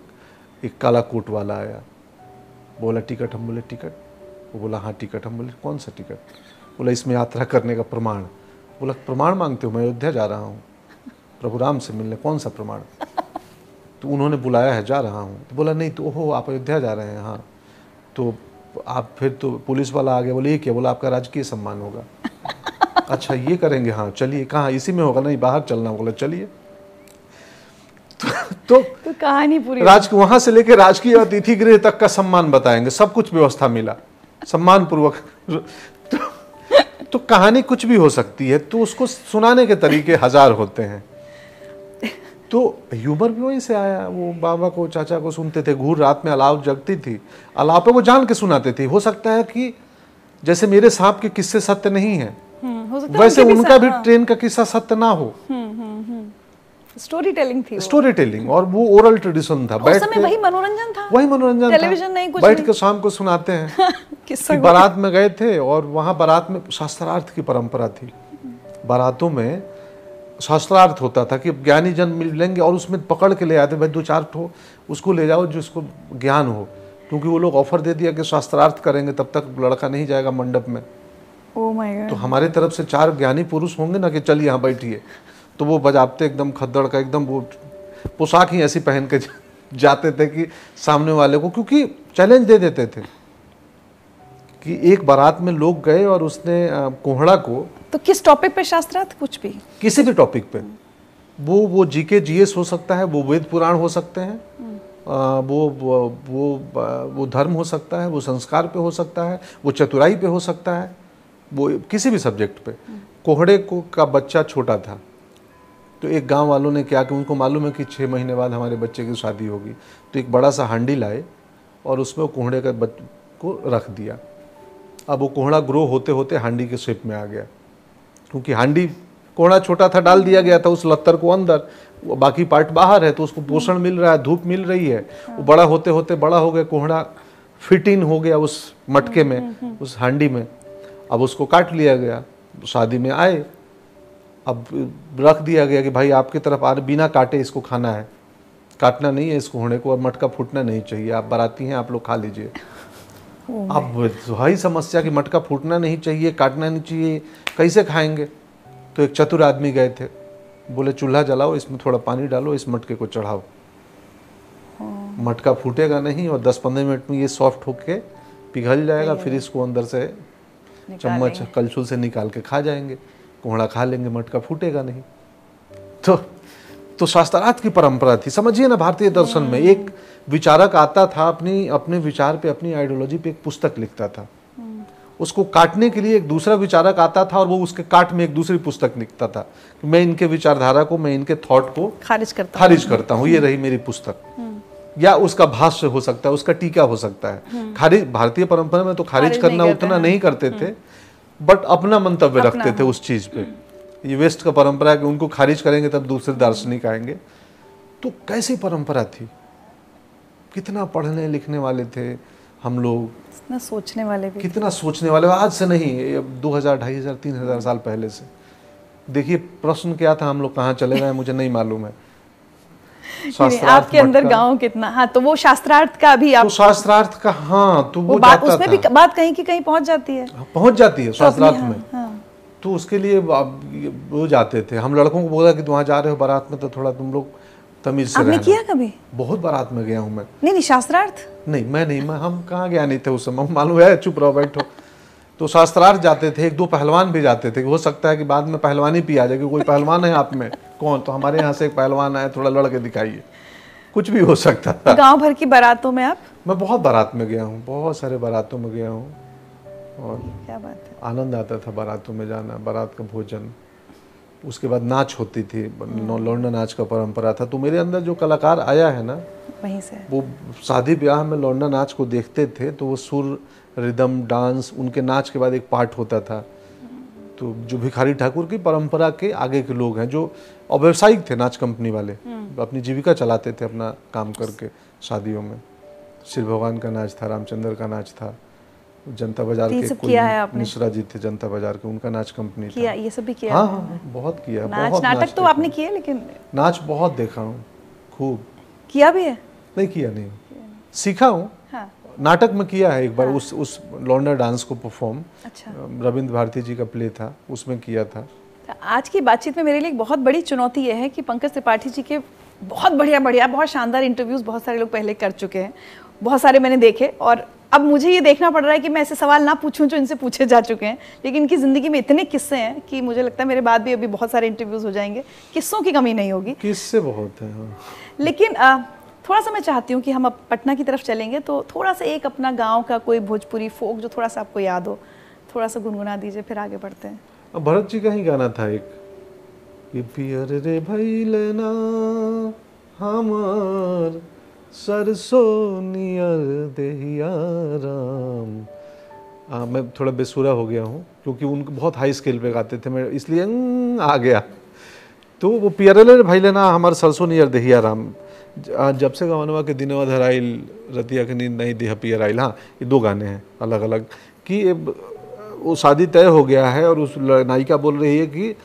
[SPEAKER 2] एक काला कोट वाला आया। बोला टिकट हम बोले टिकट? वो बोला हाँ टिकट हम बोले कौन सा टिकट? बोला इसमें यात्रा करने का प्रमाण। बोला प्रमाण मांगते हो? मैं अयोध्या जा रहा हूँ। प्रभु राम से मिलने कौन सा प्रमाण? तो उन्होंने बुलाया है जा रहा हूँ। तो बोला नहीं तो ओहो आप अयोध्या जा रहे हैं हाँ। तो आप फिर तो पुलिस वाला आ गया बोले ये क्या? बोला आपका राजकीय सम्मान होगा। अच्छा ये करेंगे हाँ चलिए। कहाँ? इसी में होगा नहीं बाहर चलना बोला चलिए। तो, तो
[SPEAKER 1] तो कहानी पूरी
[SPEAKER 2] राज वहाँ से लेकर राजकीय अतिथि गृह तक का सम्मान बताएँगे। सब कुछ व्यवस्था मिला। सम्मान पूर्वक तो, तो कहानी कुछ भी हो सकती है तो उसको सुनाने के तरीके हज़ार होते हैं। तो ह्यूमर भी वहीं से आया वो बाबा को चाचा को सुनते थे घूर रात में अलाव जगती थी। अलाव पे वो जान के सुनाते थे। हो सकता है कि जैसे मेरे सांप के किस्से सत्य नहीं है
[SPEAKER 1] हम्म, हो सकता
[SPEAKER 2] वैसे
[SPEAKER 1] उनके
[SPEAKER 2] उनका भी
[SPEAKER 1] सा-
[SPEAKER 2] ट्रेन का किस्सा सत्य ना हो।
[SPEAKER 1] स्टोरी टेलिंग थी
[SPEAKER 2] स्टोरी टेलिंग और वो ओरल ट्रेडिशन था।
[SPEAKER 1] उस समय वही मनोरंजन था।
[SPEAKER 2] वही मनोरंजन
[SPEAKER 1] टेलीविज़न नहीं, कुछ
[SPEAKER 2] बैठ के शाम को सुनाते हैं कि। बारात में गए थे और वहाँ बारात में शास्त्रार्थ की परंपरा थी। बारातों में शास्त्रार्थ होता था कि ज्ञानी जन मिलेंगे और उसमें पकड़ के ले आते भाई दो चार ठो उसको ले जाओ जिसको ज्ञान हो। क्योंकि वो लोग ऑफ़र दे दिया कि शास्त्रार्थ करेंगे तब तक लड़का नहीं जाएगा मंडप में।
[SPEAKER 1] माय
[SPEAKER 2] तो हमारे तरफ़ से चार ज्ञानी पुरुष होंगे ना कि चल यहाँ बैठिए। तो वो बजाते एकदम खद्दड़ का एकदम वो पोशाक ही ऐसी पहन के जाते थे कि सामने वाले को क्योंकि चैलेंज दे देते थे कि एक बारात में लोग गए और उसने कोहड़ा को
[SPEAKER 1] तो किस टॉपिक पे शास्त्रार्थ? कुछ भी।
[SPEAKER 2] किसी भी टॉपिक पे। वो वो जीके जीएस हो सकता है वो वेद पुराण हो सकते हैं। अ, वो वो वो वो धर्म हो सकता है वो संस्कार पे हो सकता है वो चतुराई पे हो सकता है वो किसी भी सब्जेक्ट पे। कोहड़े को का बच्चा छोटा था तो एक गाँव वालों ने क्या कि उनको मालूम है कि छः महीने बाद हमारे बच्चे की शादी होगी। तो एक बड़ा सा हांडी लाए और उसमें कोहड़े का बच को रख दिया। अब वो कोहड़ा ग्रो होते होते हांडी के शेप में आ गया। क्योंकि हांडी कोहड़ा छोटा था डाल दिया गया था उस लत्तर को अंदर। बाकी पार्ट बाहर है तो उसको पोषण मिल रहा है धूप मिल रही है। वो बड़ा होते होते बड़ा हो गया कोहड़ा फिट इन हो गया उस मटके में उस हांडी में। अब उसको काट लिया गया शादी में आए अब रख दिया गया कि भाई आपकी तरफ़ आ बिना काटे इसको खाना है। काटना नहीं है इस कोहड़े को और मटका फूटना नहीं चाहिए। आप बाराती हैं आप लोग खा लीजिए। अब वही समस्या कि मटका फूटना नहीं चाहिए काटना नहीं चाहिए कैसे खाएँगे? तो एक चतुर आदमी गए थे। बोले चूल्हा जलाओ इसमें थोड़ा पानी डालो इस मटके को चढ़ाओ। मटका फूटेगा नहीं और 10-15 मिनट में ये सॉफ्ट होके पिघल जाएगा फिर इसको अंदर से चम्मच कलछुल से निकाल के खा जाएँगे। कोहड़ा खा लेंगे मटका फूटेगा नहीं। तो तो शास्त्रार्थ की परंपरा थी। समझिए ना भारतीय दर्शन में एक विचारक आता था अपनी अपने विचार पे अपनी आइडियोलॉजी पे एक पुस्तक लिखता था। उसको काटने के लिए एक दूसरा विचारक आता था और वो उसके काट में एक दूसरी पुस्तक लिखता था कि मैं इनके विचारधारा को मैं इनके थॉट को
[SPEAKER 1] खारिज करता
[SPEAKER 2] खारिज करता हूँ। ये रही मेरी पुस्तक। या उसका भाष्य हो सकता है उसका टीका हो सकता है। खारिज भारतीय परंपरा में तो खारिज
[SPEAKER 1] खारिज
[SPEAKER 2] करना उतना नहीं करते थे बट अपना मंतव्य रखते थे उस चीज़ पे। ये वेस्ट का परंपरा है कि उनको खारिज करेंगे तब दूसरे दार्शनिक आएँगे। तो कैसी परंपरा थी? कितना पढ़ने लिखने वाले थे हम लोग?
[SPEAKER 1] इतना सोचने वाले भी
[SPEAKER 2] कितना सोचने वाले आज से नहीं अब दो हज़ार ढाई हज़ार तीन हज़ार साल पहले से। देखिए प्रश्न क्या था? हम लोग कहाँ चले गए? मुझे नहीं मालूम है।
[SPEAKER 1] आपके अंदर गाँव कितना? हाँ तो वो शास्त्रार्थ का भी आप
[SPEAKER 2] तो शास्त्रार्थ का हाँ तो वो,
[SPEAKER 1] वो बात उसमें भी बात कहीं की कहीं पहुँच जाती है।
[SPEAKER 2] हाँ, पहुँच जाती है
[SPEAKER 1] तो
[SPEAKER 2] शास्त्रार्थ में।
[SPEAKER 1] हाँ।
[SPEAKER 2] तो उसके लिए वो जाते थे। हम लड़कों को बोला कि वहाँ जा रहे हो बारात में तो थोड़ा तुम लोग तमीज से
[SPEAKER 1] आपने किया कभी?
[SPEAKER 2] बहुत बारात में गया हूँ मैं।
[SPEAKER 1] नहीं नहीं शास्त्रार्थ?
[SPEAKER 2] नहीं मैं नहीं मैं हम कहाँ गया नहीं थे उस समय? मालूम है चुप रहो बैठो। तो शास्त्रार्थ जाते थे एक दो पहलवान भी जाते थे। हो सकता है कि बाद में पहलवानी पी आ जाए कि कोई पहलवान है आप में? कौन? तो हमारे यहाँ से एक पहलवान आए थोड़ा लड़के दिखाइए। कुछ भी हो सकता था।
[SPEAKER 1] गाँव भर की बारातों में आप?
[SPEAKER 2] मैं बहुत बारात में गया हूँ बहुत सारे बारातों में गया हूँ। और
[SPEAKER 1] क्या बात है।
[SPEAKER 2] आनंद आता था बारातों में जाना बारात का भोजन। उसके बाद नाच होती थी लौंडा नाच का परंपरा था। तो मेरे अंदर जो कलाकार आया है ना
[SPEAKER 1] वहीं से।
[SPEAKER 2] वो शादी ब्याह में लौंडा नाच को देखते थे तो वो सुर रिदम डांस उनके नाच के बाद एक पार्ट होता था। तो जो भिखारी ठाकुर की परंपरा के आगे के लोग हैं जो अव्यवसायिक थे नाच कंपनी वाले अपनी जीविका चलाते थे अपना काम करके शादियों में। शिव भगवान का नाच था रामचंद्र का नाच था। जनता बाज़ार
[SPEAKER 1] तो
[SPEAKER 2] के
[SPEAKER 1] सब किया है आपने?
[SPEAKER 2] मिश्रा जी थे जनता बाज़ार के उनका नाच कंपनी था।
[SPEAKER 1] किया ये सब भी किया
[SPEAKER 2] हाँ
[SPEAKER 1] हाँ?
[SPEAKER 2] हाँ, बहुत किया
[SPEAKER 1] नाच
[SPEAKER 2] बहुत
[SPEAKER 1] नाटक तो आपने किए लेकिन
[SPEAKER 2] नाच बहुत देखा हूँ खूब।
[SPEAKER 1] किया भी है?
[SPEAKER 2] नहीं किया नहीं। सीखा हूँ।
[SPEAKER 1] हाँ।
[SPEAKER 2] नाटक में किया है एक बार उस उस लौंडा डांस को परफॉर्म
[SPEAKER 1] अच्छा।
[SPEAKER 2] रविंद्र भारती जी का प्ले था उसमें किया था।
[SPEAKER 1] तो आज की बातचीत में मेरे लिए एक बहुत बड़ी चुनौती यह है कि पंकज त्रिपाठी जी के बहुत बढ़िया बढ़िया बहुत शानदार इंटरव्यूज़ बहुत सारे लोग पहले कर चुके हैं बहुत सारे मैंने देखे और अब मुझे ये देखना पड़ रहा है कि मैं ऐसे सवाल ना पूछूँ जो इनसे पूछे जा चुके हैं। लेकिन इनकी ज़िंदगी में इतने किस्से हैं कि मुझे लगता है मेरे बाद भी अभी बहुत सारे इंटरव्यूज़ हो जाएँगे। किस्सों की कमी नहीं होगी।
[SPEAKER 2] किस्से बहुत है हाँ।
[SPEAKER 1] लेकिन अ, थोड़ा सा मैं चाहती हूँ कि हम अब पटना की तरफ़ चलेंगे तो थोड़ा सा एक अपना गाँव का कोई भोजपुरी फोक जो थोड़ा सा आपको याद हो थोड़ा सा गुनगुना दीजिए फिर आगे बढ़ते हैं।
[SPEAKER 2] भरत जी का ही गाना था एक। पियर रे भैलना हमार। सरसों नियर दहिया राम। आ, मैं थोड़ा बेसुरा हो गया हूँ क्योंकि उनको बहुत हाई स्केल पे गाते थे मैं इसलिए "अंग" आ गया। तो वो पियरले भाई लेना हमार सरसों नियर दहिया राम। जब से गवनवा के दिनवा धराइल रतिया के नींद नहीं देह पियर आइल हाँ ये दो गाने हैं अलग अलग कि वो शादी तय हो गया है और उस नायिका बोल रही है कि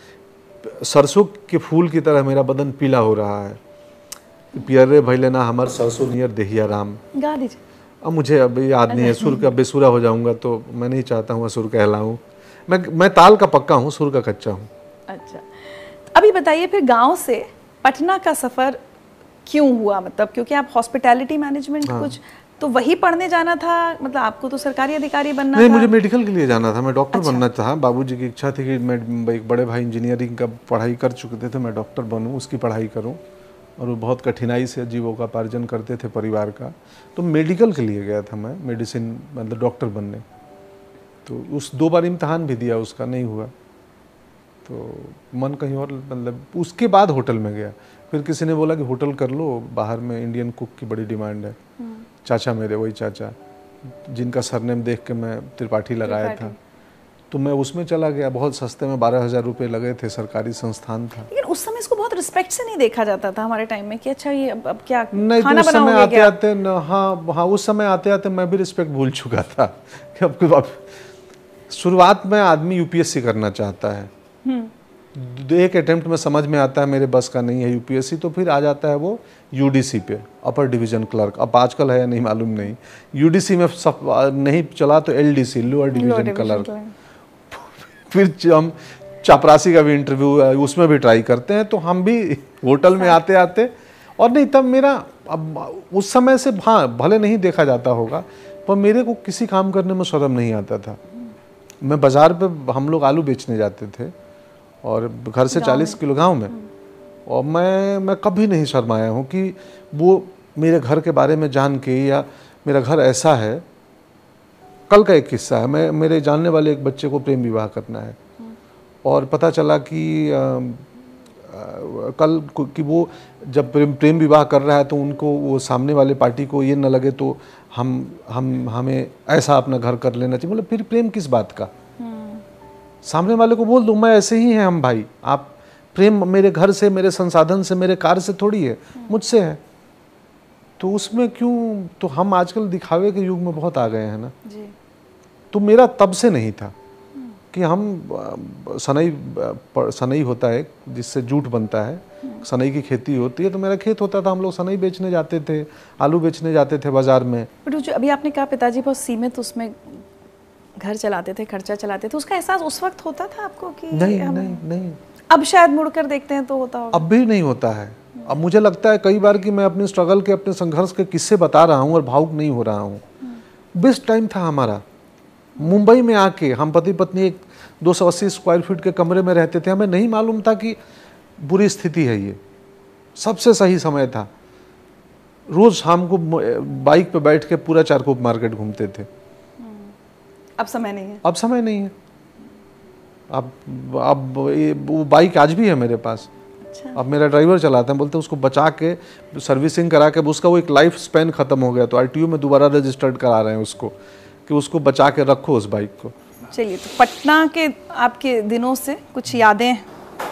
[SPEAKER 2] सरसों के फूल की तरह मेरा बदन पीला हो रहा है। पियर रे भैले ना हमार सरसों नियर देहिया राम।
[SPEAKER 1] गा दीजिए।
[SPEAKER 2] अब मुझे अब याद नहीं है सुर का बेसुरा हो जाऊँगा तो मैं नहीं चाहता हूँ सुर कहलाऊं। मैं मैं ताल का पक्का हूँ सुर का कच्चा हूँ।
[SPEAKER 1] अच्छा। अभी बताइए फिर गाँव से पटना का सफ़र क्यों हुआ? मतलब क्योंकि आप हॉस्पिटैलिटी मैनेजमेंट हाँ। कुछ तो वही पढ़ने जाना था? मतलब आपको तो सरकारी अधिकारी बनना
[SPEAKER 2] नहीं
[SPEAKER 1] था।
[SPEAKER 2] मुझे मेडिकल के लिए जाना था मैं डॉक्टर अच्छा। बनना था। बाबूजी की इच्छा थी कि मैं एक बड़े भाई इंजीनियरिंग का पढ़ाई कर चुके थे तो मैं डॉक्टर बनूं उसकी पढ़ाई करूँ। और वो बहुत कठिनाई से जीवों का जीवोपार्जन करते थे परिवार का। तो मेडिकल के लिए गया था मैं मेडिसिन मतलब डॉक्टर बनने। तो उस दो बार इम्तहान भी दिया उसका नहीं हुआ। तो मन कहीं और मतलब उसके बाद होटल में गया। फिर किसी ने बोला कि होटल कर लो बाहर में इंडियन कुक की बड़ी डिमांड है। चाचा मेरे वही चाचा जिनका सरनेम देख के मैं त्रिपाठी लगाया था। तो मैं उसमें चला गया। बहुत सस्ते में बारह हज़ार रुपये लगे थे सरकारी संस्थान था।
[SPEAKER 1] लेकिन उस समय इसको बहुत रिस्पेक्ट से नहीं देखा जाता था हमारे टाइम में कि अच्छा ये अब, अब क्या
[SPEAKER 2] नहीं तो
[SPEAKER 1] खाना
[SPEAKER 2] उस समय आते
[SPEAKER 1] क्या
[SPEAKER 2] आते हाँ हाँ उस समय आते आते मैं भी रिस्पेक्ट भूल चुका था कि अब अब शुरुआत में आदमी यूपीएससी करना चाहता है। एक अटेम्प्ट में समझ में आता है मेरे बस का नहीं है यूपीएससी तो फिर आ जाता है वो यूडीसी पे अपर डिवीज़न क्लर्क अब आजकल है या नहीं मालूम नहीं। यूडीसी में सब नहीं चला तो एलडीसी लोअर डिवीज़न क्लर्क फिर हम चापरासी का भी इंटरव्यू है उसमें भी ट्राई करते हैं तो हम भी होटल में आते आते और नहीं तब मेरा अब उस समय से हाँ भले नहीं देखा जाता होगा पर मेरे को किसी काम करने में शर्म नहीं आता था। मैं बाज़ार पे हम लोग आलू बेचने जाते थे और घर से चालीस किलो गाँव में। और मैं मैं कभी नहीं शर्माया हूँ कि वो मेरे घर के बारे में जान के या मेरा घर ऐसा है कल का एक किस्सा है। मैं मेरे जानने वाले एक बच्चे को प्रेम विवाह करना है। और पता चला कि अ, कल कि वो जब प्रेम प्रेम विवाह कर रहा है तो उनको वो सामने वाले पार्टी को ये न लगे तो हम हम हमें ऐसा अपना घर कर लेना चाहिए। मतलब फिर प्रेम किस बात का? सामने वाले को बोल दो मैं ऐसे ही हैं हम भाई। आप प्रेम मेरे घर से मेरे संसाधन से मेरे कार से थोड़ी है। मुझसे है। तो उसमें क्यों तो हम आजकल दिखावे के युग में बहुत आ गए हैं ना।
[SPEAKER 1] जी।
[SPEAKER 2] तो मेरा तब से नहीं था कि हम सनई सनई होता है जिससे जूट बनता है सनई की खेती होती है तो मेरा खेत होता था। हम लोग सनई बेचने जाते थे आलू बेचने जाते थे बाज़ार में।
[SPEAKER 1] जो अभी आपने कहा पिताजी बहुत सीमित उसमें घर चलाते थे खर्चा चलाते थे उसका एहसास उस वक्त होता था आपको कि
[SPEAKER 2] नहीं
[SPEAKER 1] हम-
[SPEAKER 2] नहीं। नहीं
[SPEAKER 1] अब शायद मुड़कर देखते हैं तो होता होगा।
[SPEAKER 2] अब भी नहीं होता है। अब मुझे लगता है कई बार कि मैं अपने स्ट्रगल के अपने संघर्ष के किस्से बता रहा हूँ और भावुक नहीं हो रहा हूँ। बेस्ट टाइम था हमारा। मुंबई में आके हम पति पत्नी एक 280 स्क्वायर फीट के कमरे में रहते थे हमें नहीं मालूम था कि बुरी स्थिति है ये। सबसे सही समय था। रोज शाम को बाइक पे बैठ के पूरा चारकोप मार्केट घूमते थे।
[SPEAKER 1] अब समय नहीं है।
[SPEAKER 2] अब समय नहीं है। अब अब ये वो बाइक आज भी है मेरे पास।
[SPEAKER 1] अच्छा।
[SPEAKER 2] अब मेरा ड्राइवर चलाता है बोलते हैं उसको बचा के सर्विसिंग करा के उसका वो एक लाइफ स्पेन खत्म हो गया तो आरटीयू में दोबारा रजिस्टर्ड करा रहे हैं उसको। कि उसको बचा के रखो उस बाइक को।
[SPEAKER 1] चलिए तो पटना के आपके दिनों से कुछ यादें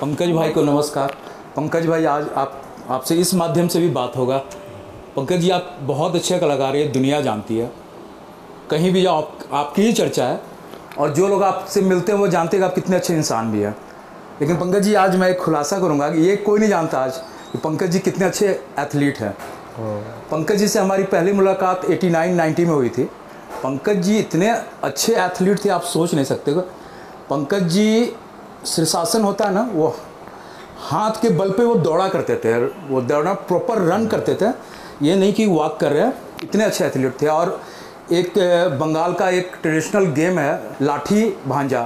[SPEAKER 3] पंकज भाई को नमस्कार। पंकज भाई आज आप आपसे इस माध्यम से भी बात होगा। पंकज जी आप बहुत अच्छे कलाकार हैं दुनिया जानती है। कहीं भी जाओ आप, आपकी ही चर्चा है। और जो लोग आपसे मिलते हैं वो जानते हैं कि आप कितने अच्छे इंसान भी हैं। लेकिन पंकज जी आज मैं एक खुलासा करूँगा कि ये कोई नहीं जानता आज कि पंकज जी कितने अच्छे एथलीट हैं। पंकज जी से हमारी पहली मुलाकात 89 90 में हुई थी। पंकज जी इतने अच्छे एथलीट थे, आप सोच नहीं सकते पंकज जी शीर्षासन होता है ना, वो हाथ के बल पे वो दौड़ा करते थे, वो दौड़ा प्रॉपर रन करते थे। ये नहीं कि वॉक कर रहे हैं, इतने अच्छे एथलीट थे। और एक, बंगाल का एक ट्रेडिशनल गेम है, लाठी भांजा।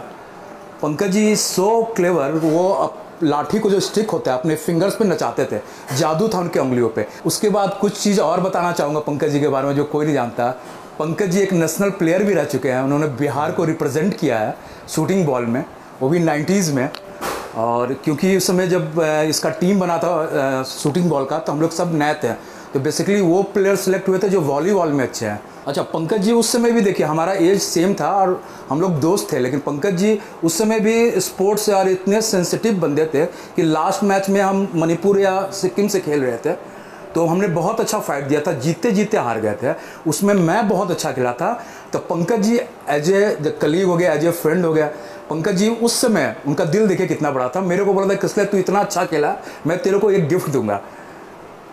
[SPEAKER 3] पंकज जी सो क्लेवर वो लाठी को जो स्टिक होता है, अपने फिंगर्स पे नचाते थे। जादू था उनके उंगलियों पे। उसके बाद कुछ चीज़ और बताना चाहूँगा पंकज जी के बारे में, जो कोई नहीं जानता। पंकज जी एक नेशनल प्लेयर भी रह चुके हैं। उन्होंने बिहार को रिप्रेजेंट किया है शूटिंग बॉल में। वो भी नाइन्टीज़ में। और क्योंकि उस समय जब इसका टीम बना था शूटिंग बॉल का तो हम लोग सब नए थे। तो बेसिकली वो प्लेयर सेलेक्ट हुए थे जो वॉलीबॉल में अच्छे हैं। अच्छा पंकज जी उस समय भी देखिए, हमारा एज सेम था और हम लोग दोस्त थे, लेकिन पंकज जी उस समय भी स्पोर्ट्स और इतने सेंसिटिव बंदे थे कि लास्ट मैच में हम मणिपुर या सिक्किम से खेल रहे थे। तो हमने बहुत अच्छा फाइट दिया था जीते जीते हार गए थे। उसमें मैं बहुत अच्छा खेला था। तो Pankaj ji as a colleague हो गया एज ए फ्रेंड हो गया पंकज जी उस समय उनका दिल देखे कितना बड़ा था। मेरे को बोला था किसले तू इतना अच्छा खेला मैं तेरे को एक गिफ्ट दूँगा।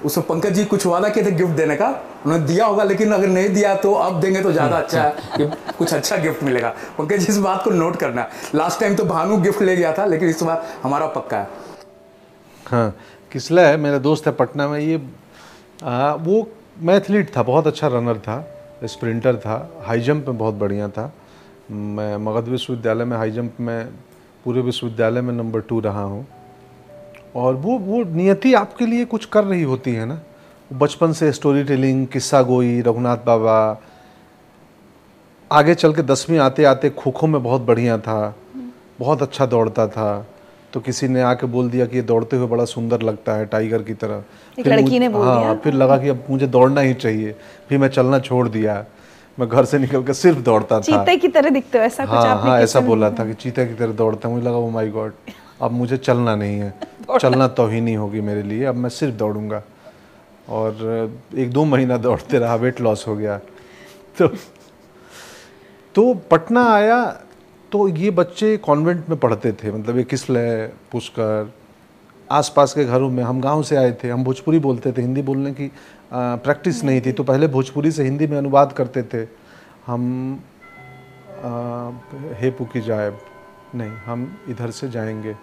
[SPEAKER 3] उसमें पंकज जी कुछ वादा किए थे गिफ्ट देने का। उन्होंने दिया होगा लेकिन अगर नहीं दिया तो अब देंगे तो ज़्यादा अच्छा है कि कुछ अच्छा गिफ्ट मिलेगा। पंकज जी इस बात को नोट करना। लास्ट टाइम तो भानु गिफ्ट ले गया था लेकिन इस बार हमारा पक्का है।
[SPEAKER 2] हाँ किसला है? मेरा दोस्त है पटना में। ये आ, वो मैं एथलीट था बहुत अच्छा रनर था स्प्रिंटर था हाई जंप में बहुत बढ़िया था। मैं मगध विश्वविद्यालय में हाई जंप में पूरे विश्वविद्यालय में नंबर टू रहा हूँ। और वो वो नियति आपके लिए कुछ कर रही होती है ना? बचपन से स्टोरी टेलिंग किस्सा गोई रघुनाथ बाबा आगे चल के दसवीं आते आते खो खो में बहुत बढ़िया था बहुत अच्छा दौड़ता था। तो किसी ने आके बोल दिया कि ये दौड़ते हुए बड़ा सुंदर लगता है टाइगर की तरह।
[SPEAKER 1] एक
[SPEAKER 2] फिर
[SPEAKER 1] लड़की ने बोल
[SPEAKER 2] हाँ,
[SPEAKER 1] दिया?
[SPEAKER 2] फिर लगा कि अब मुझे दौड़ना ही चाहिए। फिर मैं चलना छोड़ दिया। मैं घर से निकल कर सिर्फ़ दौड़ता था।
[SPEAKER 1] चीते की तरह दिखते हो ऐसा कुछ
[SPEAKER 2] हाँ
[SPEAKER 1] आपने
[SPEAKER 2] हाँ ऐसा बोला था कि चीते की तरह दौड़ता हूँ। मुझे लगा वो माई गॉड अब मुझे चलना नहीं है। चलना तो ही नहीं होगी मेरे लिए। अब मैं सिर्फ़ दौड़ूँगा। और एक दो महीना दौड़ते रहा वेट लॉस हो गया। तो तो पटना आया तो ये बच्चे कॉन्वेंट में पढ़ते थे मतलब ये किसलय पुष्कर आसपास के घरों में हम गाँव से आए थे हम भोजपुरी बोलते थे हिंदी बोलने की प्रैक्टिस नहीं थी तो पहले भोजपुरी से हिंदी में अनुवाद करते थे। हम आ, हे पुकी जाए नहीं हम इधर से जाएँगे।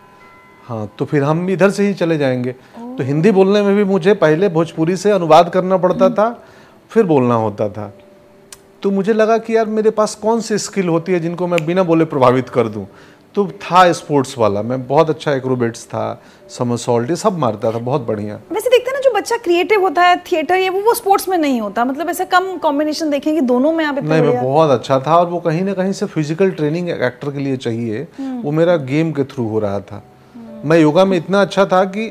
[SPEAKER 2] हाँ तो फिर हम इधर से ही चले जाएँगे। तो हिंदी बोलने में भी मुझे पहले भोजपुरी से अनुवाद करना पड़ता था फिर बोलना होता था। तो मुझे लगा कि यार मेरे पास कौन सी स्किल होती है जिनको मैं बिना बोले प्रभावित कर दूँ? तो था स्पोर्ट्स वाला। मैं बहुत अच्छा एक्रोबेट्स था समरसॉल्ट ये सब मारता था बहुत बढ़िया।
[SPEAKER 1] वैसे देखते हैं ना जो बच्चा क्रिएटिव होता है थिएटर या वो वो स्पोर्ट्स में नहीं होता। मतलब ऐसा कम कॉम्बिनेशन देखेंगे दोनों में आप इतने
[SPEAKER 2] नहीं मैं बहुत अच्छा था और वो कहीं ना कहीं से फ़िज़िकल ट्रेनिंग एक्टर के लिए चाहिए। वो मेरा गेम के थ्रू हो रहा था। मैं योगा में इतना अच्छा था कि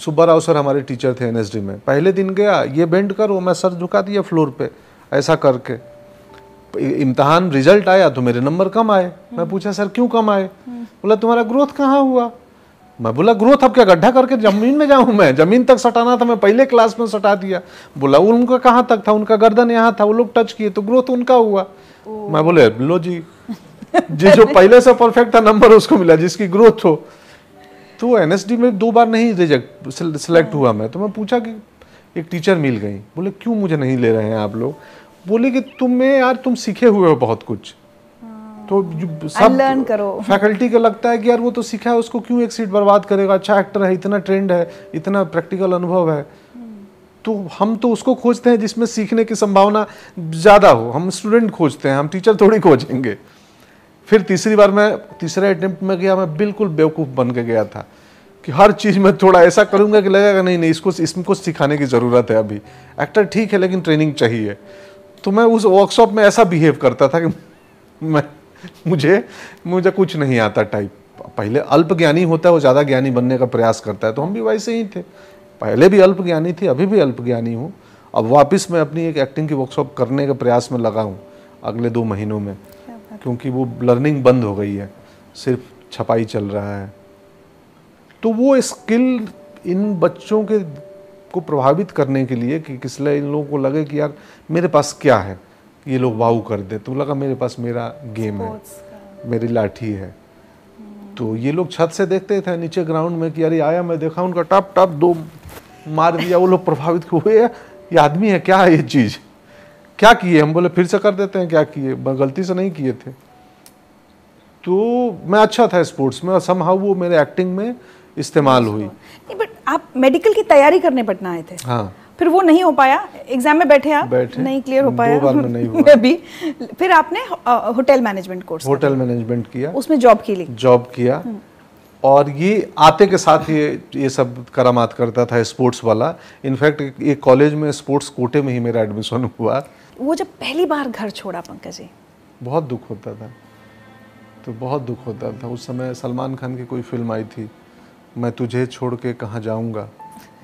[SPEAKER 2] सुब्बा राव सर हमारे टीचर थे एनएसडी में। पहले दिन गया ये बेंड करो मैं सर झुका दिया फ्लोर पे। ऐसा करके। इम्तहान रिज़ल्ट आया तो मेरे नंबर कम आए। मैं पूछा सर क्यों कम आए? बोला तुम्हारा ग्रोथ कहाँ हुआ? मैं बोला ग्रोथ अब क्या गड्ढा करके ज़मीन में जाऊँ मैं? ज़मीन तक सटाना था मैं पहले क्लास में सटा दिया। बोला उनका कहाँ तक था? उनका गर्दन यहाँ था वो लोग टच किए तो ग्रोथ उनका हुआ। मैं बोले लो जी जी जो पहले से परफेक्ट था नंबर उसको मिला जिसकी ग्रोथ हो। तो एनएसडी में दो बार नहीं रिजेक्ट सिलेक्ट हुआ मैं। तो मैं पूछा कि एक टीचर मिल गई। बोले क्यों मुझे नहीं ले रहे हैं आप लोग? बोले कि तुम्हें यार तुम सीखे हुए हो बहुत कुछ। तो सब
[SPEAKER 1] Unlearn करो।
[SPEAKER 2] फैकल्टी को लगता है कि यार वो तो सीखा है उसको क्यों एक सीट बर्बाद करेगा? अच्छा एक्टर है इतना ट्रेंड है इतना प्रैक्टिकल अनुभव है। तो हम तो उसको खोजते हैं जिसमें सीखने की संभावना ज़्यादा हो। हम स्टूडेंट खोजते हैं हम टीचर थोड़ी खोजेंगे। फिर तीसरी बार मैं तीसरे अटेम्प्ट में गया मैं बिल्कुल बेवकूफ़ बन के गया था। कि हर चीज़ में थोड़ा ऐसा करूँगा कि लगेगा नहीं नहीं इसको इसको सिखाने की ज़रूरत है अभी। एक्टर ठीक है लेकिन ट्रेनिंग चाहिए। तो मैं उस वर्कशॉप में ऐसा बिहेव करता था कि मैं मुझे मुझे कुछ नहीं आता टाइप पहले अल्प ज्ञानी होता है वो ज़्यादा ज्ञानी बनने का प्रयास करता है। तो हम भी वैसे ही थे। पहले भी अल्प ज्ञानी थे अभी भी अल्प ज्ञानी हूँ। अब वापस मैं अपनी एक एक्टिंग की वर्कशॉप करने के प्रयास में लगा हूँ अगले दो महीनों में। क्योंकि वो लर्निंग बंद हो गई है। सिर्फ़ छपाई चल रहा है। तो वो स्किल इन बच्चों के को प्रभावित करने के लिए कि किसलिए इन लोगों को लगे कि यार मेरे पास क्या है? ये लोग वाऊ कर दे। तो लगा मेरे पास मेरा गेम है मेरी लाठी है। तो ये लोग छत से देखते थे नीचे ग्राउंड में कि अरे आया मैं देखा उनका टप टप दो मार दिया वो लोग प्रभावित हुए। ये आदमी है क्या है ये चीज़? क्या किए हम? बोले फिर से कर देते हैं क्या किए? गलती से नहीं किए थे। तो मैं अच्छा था स्पोर्ट्स में और समहाउ वो मेरे एक्टिंग में इस्तेमाल हुई।
[SPEAKER 1] नहीं बट आप मेडिकल की तैयारी करने पटना आए थे।
[SPEAKER 2] हाँ।
[SPEAKER 1] फिर वो नहीं हो पाया। एग्ज़ाम में बैठे आप।
[SPEAKER 2] बैठे।
[SPEAKER 1] नहीं क्लियर हो
[SPEAKER 2] दो
[SPEAKER 1] पाया।
[SPEAKER 2] बार में नहीं हुआ।
[SPEAKER 1] भी फिर आपने hotel management course
[SPEAKER 2] hotel management किया।
[SPEAKER 1] उसमें जॉब की ली।
[SPEAKER 2] जॉब किया। और ये आते के साथ ये ये सब करामात करता था स्पोर्ट्स वाला। इनफैक्ट एक कॉलेज में स्पोर्ट्स कोटे में ही मेरा एडमिशन हुआ।
[SPEAKER 1] वो जब पहली बार घर छोड़ा पंकज जी।
[SPEAKER 2] बहुत दुख होता था। तो बहुत दुख होता था। उस समय सलमान खान की कोई फ़िल्म आई थी। मैं तुझे छोड़ के कहाँ जाऊँगा?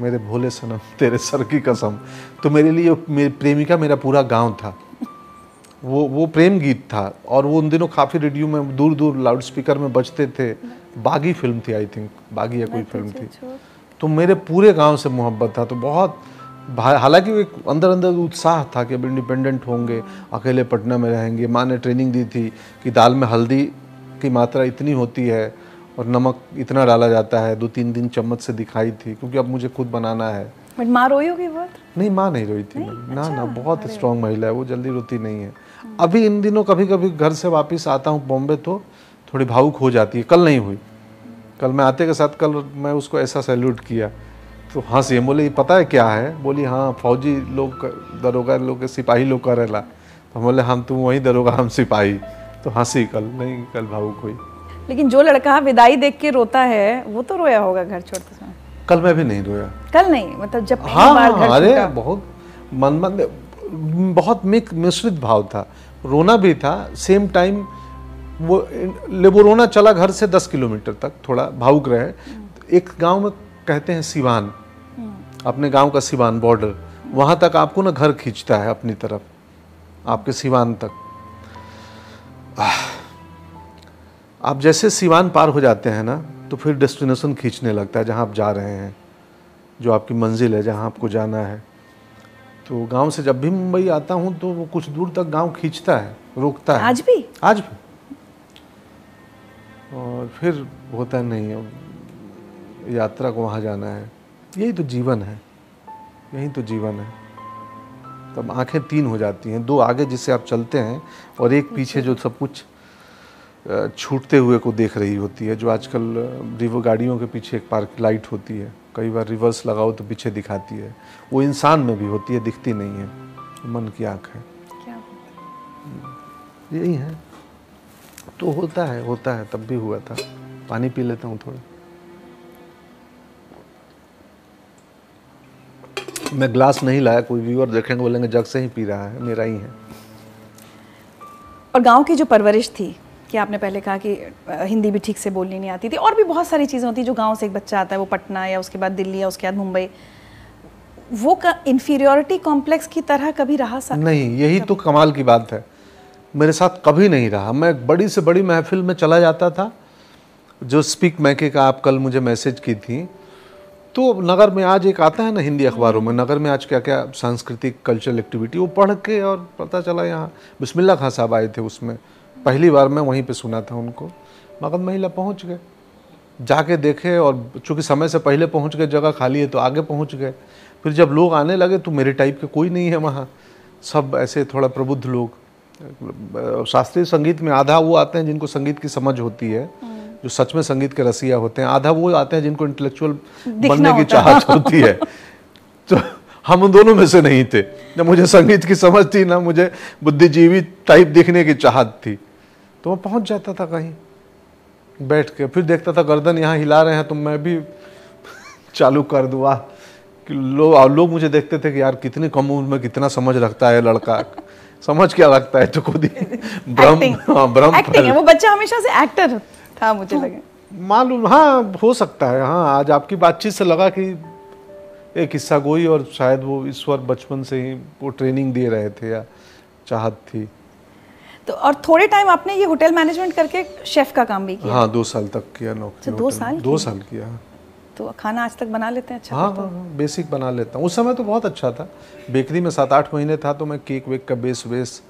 [SPEAKER 2] मेरे भोले सनम तेरे सर की कसम। तो मेरे लिए मेरी प्रेमिका मेरा पूरा गाँव था। वो वो प्रेम गीत था और वो उन दिनों काफ़ी रेडियो में दूर दूर लाउड स्पीकर में बजते थे। बागी फ़िल्म थी आई थिंक बागी या कोई फ़िल्म थी। तो मेरे पूरे गाँव से मोहब्बत था। तो बहुत हालाँकि एक अंदर अंदर उत्साह था कि अब इंडिपेंडेंट होंगे अकेले पटना में रहेंगे। माँ ने ट्रेनिंग दी थी कि दाल में हल्दी की मात्रा इतनी होती है और नमक इतना डाला जाता है दो तीन दिन चम्मच से दिखाई थी क्योंकि अब मुझे खुद बनाना है।
[SPEAKER 1] बट माँ रोई होगी बहुत?
[SPEAKER 2] नहीं माँ नहीं रोई थी मेरी ना अच्छा, ना बहुत स्ट्रांग महिला है वो जल्दी रोती नहीं है। अभी इन दिनों कभी कभी घर से वापस आता हूँ बॉम्बे तो थोड़ी भावुक हो जाती है कल नहीं हुई। कल मैं आते के साथ कल मैं उसको ऐसा सैल्यूट किया। तो हाँ हँसी बोले पता है क्या है? बोली हाँ फौजी लोग दरोगा लोग सिपाही लोग कर करेला तो हम बोले हम तुम वही दरोगा हम सिपाही। तो हँसी कल नहीं कल भावुक हुई।
[SPEAKER 1] लेकिन जो लड़का विदाई देख के रोता है वो तो रोया होगा घर छोड़ते समय
[SPEAKER 2] कल मैं भी नहीं रोया।
[SPEAKER 1] कल नहीं मतलब जब
[SPEAKER 2] हाँ
[SPEAKER 1] बार घर
[SPEAKER 2] अरे बहुत मन मन बहुत मिश्रित भाव था। रोना भी था सेम टाइम वो लेबो रोना चला घर से दस किलोमीटर तक थोड़ा भावुक रहे। एक गाँव में कहते हैं सिवान। अपने गाँव का सिवान बॉर्डर वहाँ तक आपको ना घर खींचता है अपनी तरफ़ आपके सिवान तक। आप जैसे सिवान पार हो जाते हैं ना तो फिर डेस्टिनेशन खींचने लगता है जहाँ आप जा रहे हैं जो आपकी मंजिल है जहाँ आपको जाना है। तो गाँव से जब भी मुंबई आता हूँ तो वो कुछ दूर तक गाँव खींचता है रोकता है।
[SPEAKER 1] आज भी?
[SPEAKER 2] आज भी। और फिर होता नहीं अब यात्रा को वहाँ जाना है। यही तो जीवन है यही तो जीवन है। तब आँखें तीन हो जाती हैं दो आगे जिससे आप चलते हैं और एक पीछे जो सब कुछ छूटते हुए को देख रही होती है जो आजकल रिवर गाड़ियों के पीछे एक पार्क लाइट होती है कई बार रिवर्स लगाओ तो पीछे दिखाती है। वो इंसान में भी होती है दिखती नहीं है। मन की आँख है।
[SPEAKER 1] क्या
[SPEAKER 2] यही है। तो होता है होता है तब भी हुआ था। पानी पी लेता हूँ थोड़ा। मैं ग्लास नहीं लाया कोई व्यूअर देखेंगे बोलेंगे जग से ही पी रहा है मेरा ही है।
[SPEAKER 1] और गाँव की जो परवरिश थी कि आपने पहले कहा कि हिंदी भी ठीक से बोलनी नहीं आती थी। और भी बहुत सारी चीज़ें होती हैं जो गाँव से एक बच्चा आता है वो पटना या उसके बाद दिल्ली या उसके बाद मुंबई। वो इन्फीरियोरिटी कॉम्प्लेक्स की तरह कभी रहा सा?
[SPEAKER 2] नहीं यही तो कमाल की बात है। मेरे साथ कभी नहीं रहा। मैं बड़ी से बड़ी महफिल में चला जाता था जो स्पीक मैके का आप कल मुझे मैसेज की थी। तो नगर में आज एक आता है ना हिंदी अखबारों में नगर में आज क्या क्या सांस्कृतिक कल्चरल एक्टिविटी वो पढ़ के और पता चला यहाँ बिस्मिल्ला खां साहब आए थे उसमें। पहली बार मैं वहीं पे सुना था उनको। मगध महिला पहुँच गए। जाके देखे और चूँकि समय से पहले पहुँच गए जगह खाली है तो आगे पहुँच गए। फिर जब लोग आने लगे तो मेरे टाइप के कोई नहीं है वहाँ। सब ऐसे थोड़ा प्रबुद्ध लोग। शास्त्रीय संगीत में आधा वो आते हैं जिनको संगीत की समझ होती है। जो सच में संगीत के रसिया होते हैं। आधा वो आते हैं जिनको इंटेलेक्चुअल बनने की चाहत होती है। तो हम उन दोनों में से नहीं थे। जब मुझे संगीत की समझ थी ना मुझे बुद्धिजीवी टाइप दिखने की चाहत थी। तो मैं पहुँच जाता था कहीं बैठ के। फिर देखता था गर्दन यहाँ हिला रहे हैं तो मैं भी चालू कर दूँ। कि लोग लोग मुझे देखते थे कि यार कितनी कम उम्र में कितना समझ रखता है लड़का। समझ क्या रखता है? तो खुद ही है
[SPEAKER 1] वो बच्चा हमेशा से एक्टर था मुझे तो, लगे।
[SPEAKER 2] मालूम हाँ हो सकता है हाँ आज आपकी बातचीत से लगा कि एक हिस्सा गोई और शायद वो ईश्वर बचपन से ही वो ट्रेनिंग दे रहे थे या चाहत थी।
[SPEAKER 1] तो और थोड़े टाइम आपने ये होटल मैनेजमेंट करके शेफ का काम भी किया।
[SPEAKER 2] हाँ दो साल तक किया नौकरी
[SPEAKER 1] अच्छा, दो साल
[SPEAKER 2] दो साल किया।
[SPEAKER 1] तो खाना आज तक बना लेते हैं? अच्छा
[SPEAKER 2] हाँ हाँ हाँ बेसिक बना लेता हूँ। उस समय तो बहुत अच्छा था। बेकरी में सात आठ महीने था तो मैं केक वेक का बेस वेस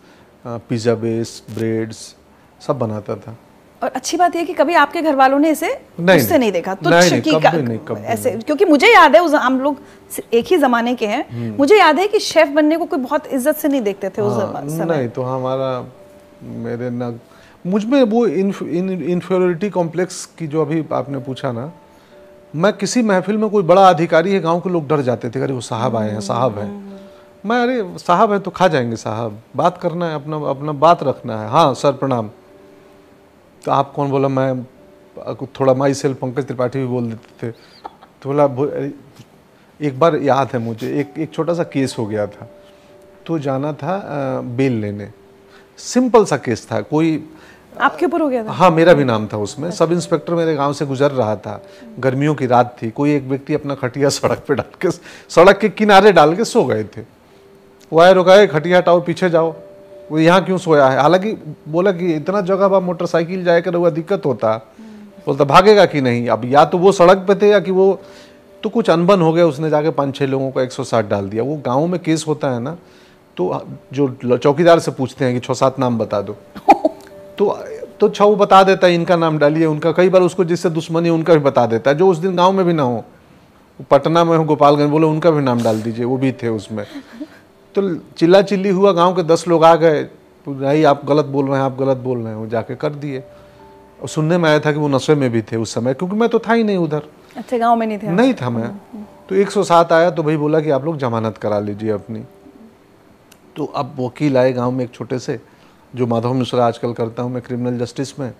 [SPEAKER 2] पिज़्ज़ा बेस ब्रेड्स सब बनाता था।
[SPEAKER 1] और अच्छी बात यह कि कभी आपके घर वालों ने इसे
[SPEAKER 2] नहीं,
[SPEAKER 1] उससे
[SPEAKER 2] नहीं।
[SPEAKER 1] देखा।
[SPEAKER 2] नहीं,
[SPEAKER 1] तुच्छ
[SPEAKER 2] नहीं, कभी नहीं, कभी
[SPEAKER 1] ऐसे नहीं। क्योंकि मुझे याद है उस हम लोग एक ही जमाने के हैं।
[SPEAKER 2] हम्म।
[SPEAKER 1] मुझे याद है कि शेफ बनने को कोई बहुत इज़्ज़त से नहीं देखते थे उस
[SPEAKER 2] हाँ,
[SPEAKER 1] समय।
[SPEAKER 2] नहीं तो हमारा मेरे न, मुझमें वो इन्फेरियोरिटी कॉम्प्लेक्स की जो अभी आपने पूछा ना, मैं किसी महफिल में कोई बड़ा अधिकारी है, गाँव के लोग डर जाते थे, अरे वो साहब आए हैं, साहब हैं। मैं, अरे साहब है तो खा जाएँगे साहब, बात करना है, अपना अपना बात रखना है। हाँ सर, प्रणाम। तो आप कौन बोला, मैं थोड़ा माई सेल्फ पंकज त्रिपाठी भी बोल देते थे। तो बोला एक बार याद है मुझे, एक एक छोटा सा केस हो गया था। तो जाना था बेल लेने। सिंपल सा केस था कोई
[SPEAKER 1] आपके ऊपर हो गया था?
[SPEAKER 2] हाँ मेरा भी नाम था उसमें। सब इंस्पेक्टर मेरे गाँव से गुजर रहा था। गर्मियों की रात थी कोई एक व्यक्ति अपना खटिया सड़क पे डाल के सड़क के किनारे डाल के सो गए थे। वो आए रुकाए खटिया हटाओ पीछे जाओ। वो यहाँ क्यों सोया है? हालाँकि बोला कि इतना जगह बा मोटरसाइकिल जाए कर हुआ दिक्कत होता। बोलता भागेगा कि नहीं? अब या तो वो सड़क पे थे या कि वो तो कुछ अनबन हो गया उसने जाके पाँच छः लोगों को 160 डाल दिया। वो गाँव में केस होता है ना तो जो चौकीदार से पूछते हैं कि छः सात नाम बता दो। तो तो अच्छा वो बता देता है इनका नाम डालिए उनका कई बार उसको जिससे दुश्मनी है, उनका भी बता देता है जो उस दिन गाँव में भी ना हो। पटना में हो गोपालगंज बोले उनका भी नाम डाल दीजिए वो भी थे उसमें। तो चिल्ला चिल्ली हुआ गाँव के दस लोग आ गए। तो नहीं आप गलत बोल रहे हैं आप गलत बोल रहे हैं वो जाके कर दिए। और सुनने में आया था कि वो नशे में भी थे उस समय क्योंकि मैं तो था ही नहीं उधर।
[SPEAKER 1] अच्छा गाँव में नहीं था
[SPEAKER 2] नहीं था मैं। तो 107 आया तो भाई बोला कि आप लोग जमानत करा लीजिए अपनी। तो अब वकील आए गाँव में एक छोटे से, जो माधव मिश्रा आजकल करता हूँ मैं क्रिमिनल जस्टिस में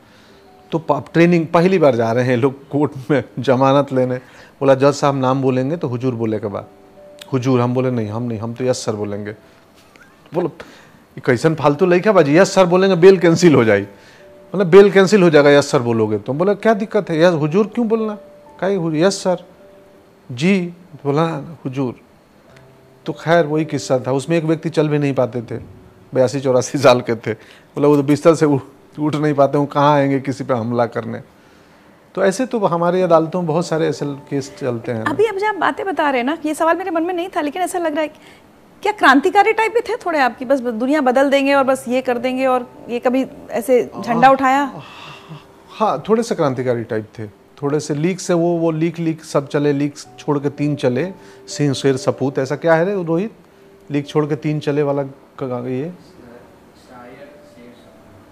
[SPEAKER 2] तो ट्रेनिंग पहली बार जा रहे हैं लोग कोर्ट में जमानत लेने। बोला, जज साहब नाम बोलेंगे तो हुजूर बोले के बाद। हुजूर? हम बोले, नहीं, हम नहीं, हम तो यस सर बोलेंगे। बोलो कैसन फालतू लई क्या बाजी? यस सर बोलेंगे, बेल कैंसिल हो जाएगी। बोला, बेल कैंसिल हो जाएगा, यस सर बोलोगे तो। बोला, क्या दिक्कत है? यस, हुजूर क्यों बोलना? कहीं यस सर। जी। बोला, हुजूर। तो खैर वही किस्सा था। उसमें एक व्यक्ति चल भी नहीं पाते थे। बयासी चौरासी साल के थे। बोला वो तो बिस्तर से उठ नहीं पाते वो कहाँ आएँगे किसी पे हमला करने? तो ऐसे तो हमारी अदालतों में बहुत सारे ऐसे केस चलते हैं।
[SPEAKER 1] अभी अब जब आप बातें बता रहे हैं ना ये सवाल मेरे मन में नहीं था लेकिन ऐसा लग रहा है क्या क्रांतिकारी टाइप भी थे थोड़े आपकी? बस दुनिया बदल देंगे और बस ये कर देंगे और ये कभी ऐसे झंडा उठाया?
[SPEAKER 2] हाँ थोड़े से क्रांतिकारी टाइप थे। थोड़े से लीक से वो वो लीक लीक सब चले लीक छोड़ के तीन चले। सिंह, शेर, सपूत, ऐसा क्या है रे रोहित? लीक छोड़ के तीन चले वाला ये?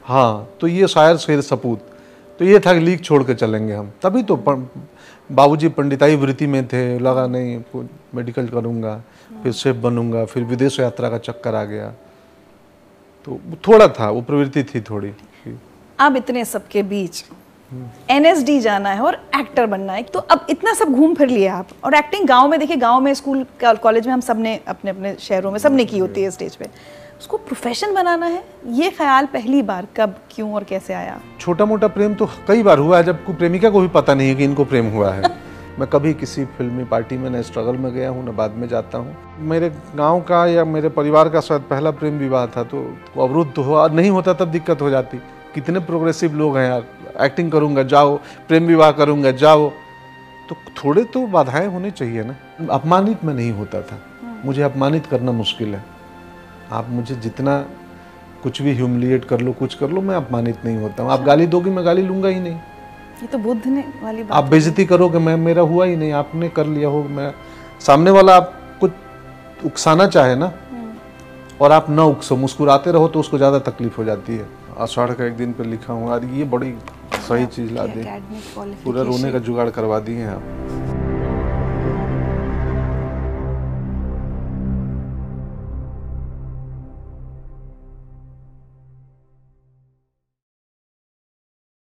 [SPEAKER 2] हाँ तो ये शायर, शेर, सपूत। तो ये था कि लीक छोड़ के चलेंगे हम। तभी तो बाबूजी पंडिताई वृत्ति में थे, लगा नहीं मेडिकल करूँगा, फिर शेफ बनूँगा, फिर विदेश यात्रा का चक्कर आ गया। तो थोड़ा था, वो प्रवृत्ति थी थोड़ी।
[SPEAKER 1] अब इतने सबके बीच एनएसडी जाना है और एक्टर बनना है। तो अब इतना सब घूम फिर लिया आप। और एक्टिंग गाँव में देखिए गाँव में स्कूल कॉलेज में हम सबने अपने अपने शहरों में सबने की होती है स्टेज पे। उसको प्रोफेशन बनाना है। ये ख्याल पहली बार कब क्यों और कैसे आया?
[SPEAKER 2] छोटा मोटा प्रेम तो कई बार हुआ है जब प्रेमिका को भी पता नहीं है कि इनको प्रेम हुआ है। मैं कभी किसी फिल्मी पार्टी में न स्ट्रगल में गया हूँ न बाद में जाता हूँ। मेरे गाँव का या मेरे परिवार का शायद पहला प्रेम विवाह था तो अवरुद्ध हुआ। नहीं होता तब दिक्कत हो जाती। कितने प्रोग्रेसिव लोग हैं यार। एक्टिंग करूँगा जाओ प्रेम विवाह करूँगा जाओ। तो थोड़े तो बाधाएँ होने चाहिए ना। अपमानित मैं नहीं होता था। मुझे अपमानित करना मुश्किल है। आप मुझे जितना कुछ भी ह्यूमिलिएट कर लो कुछ कर लो मैं अपमानित नहीं होता हूँ। आप गाली दोगे मैं गाली लूँगा ही नहीं।
[SPEAKER 1] ये तो बुद्ध ने वाली बात
[SPEAKER 2] आप बेइज्जती करोगे मैं मेरा हुआ ही नहीं। आपने कर लिया हो मैं सामने वाला आप कुछ उकसाना चाहे ना और आप ना उकसो मुस्कुराते रहो तो उसको ज़्यादा तकलीफ़ हो जाती है। आषाढ़ का एक दिन पर लिखा हुआ ये बड़ी सही चीज़ ला दी। पूरा रोने का जुगाड़ करवा दिए हैं आप।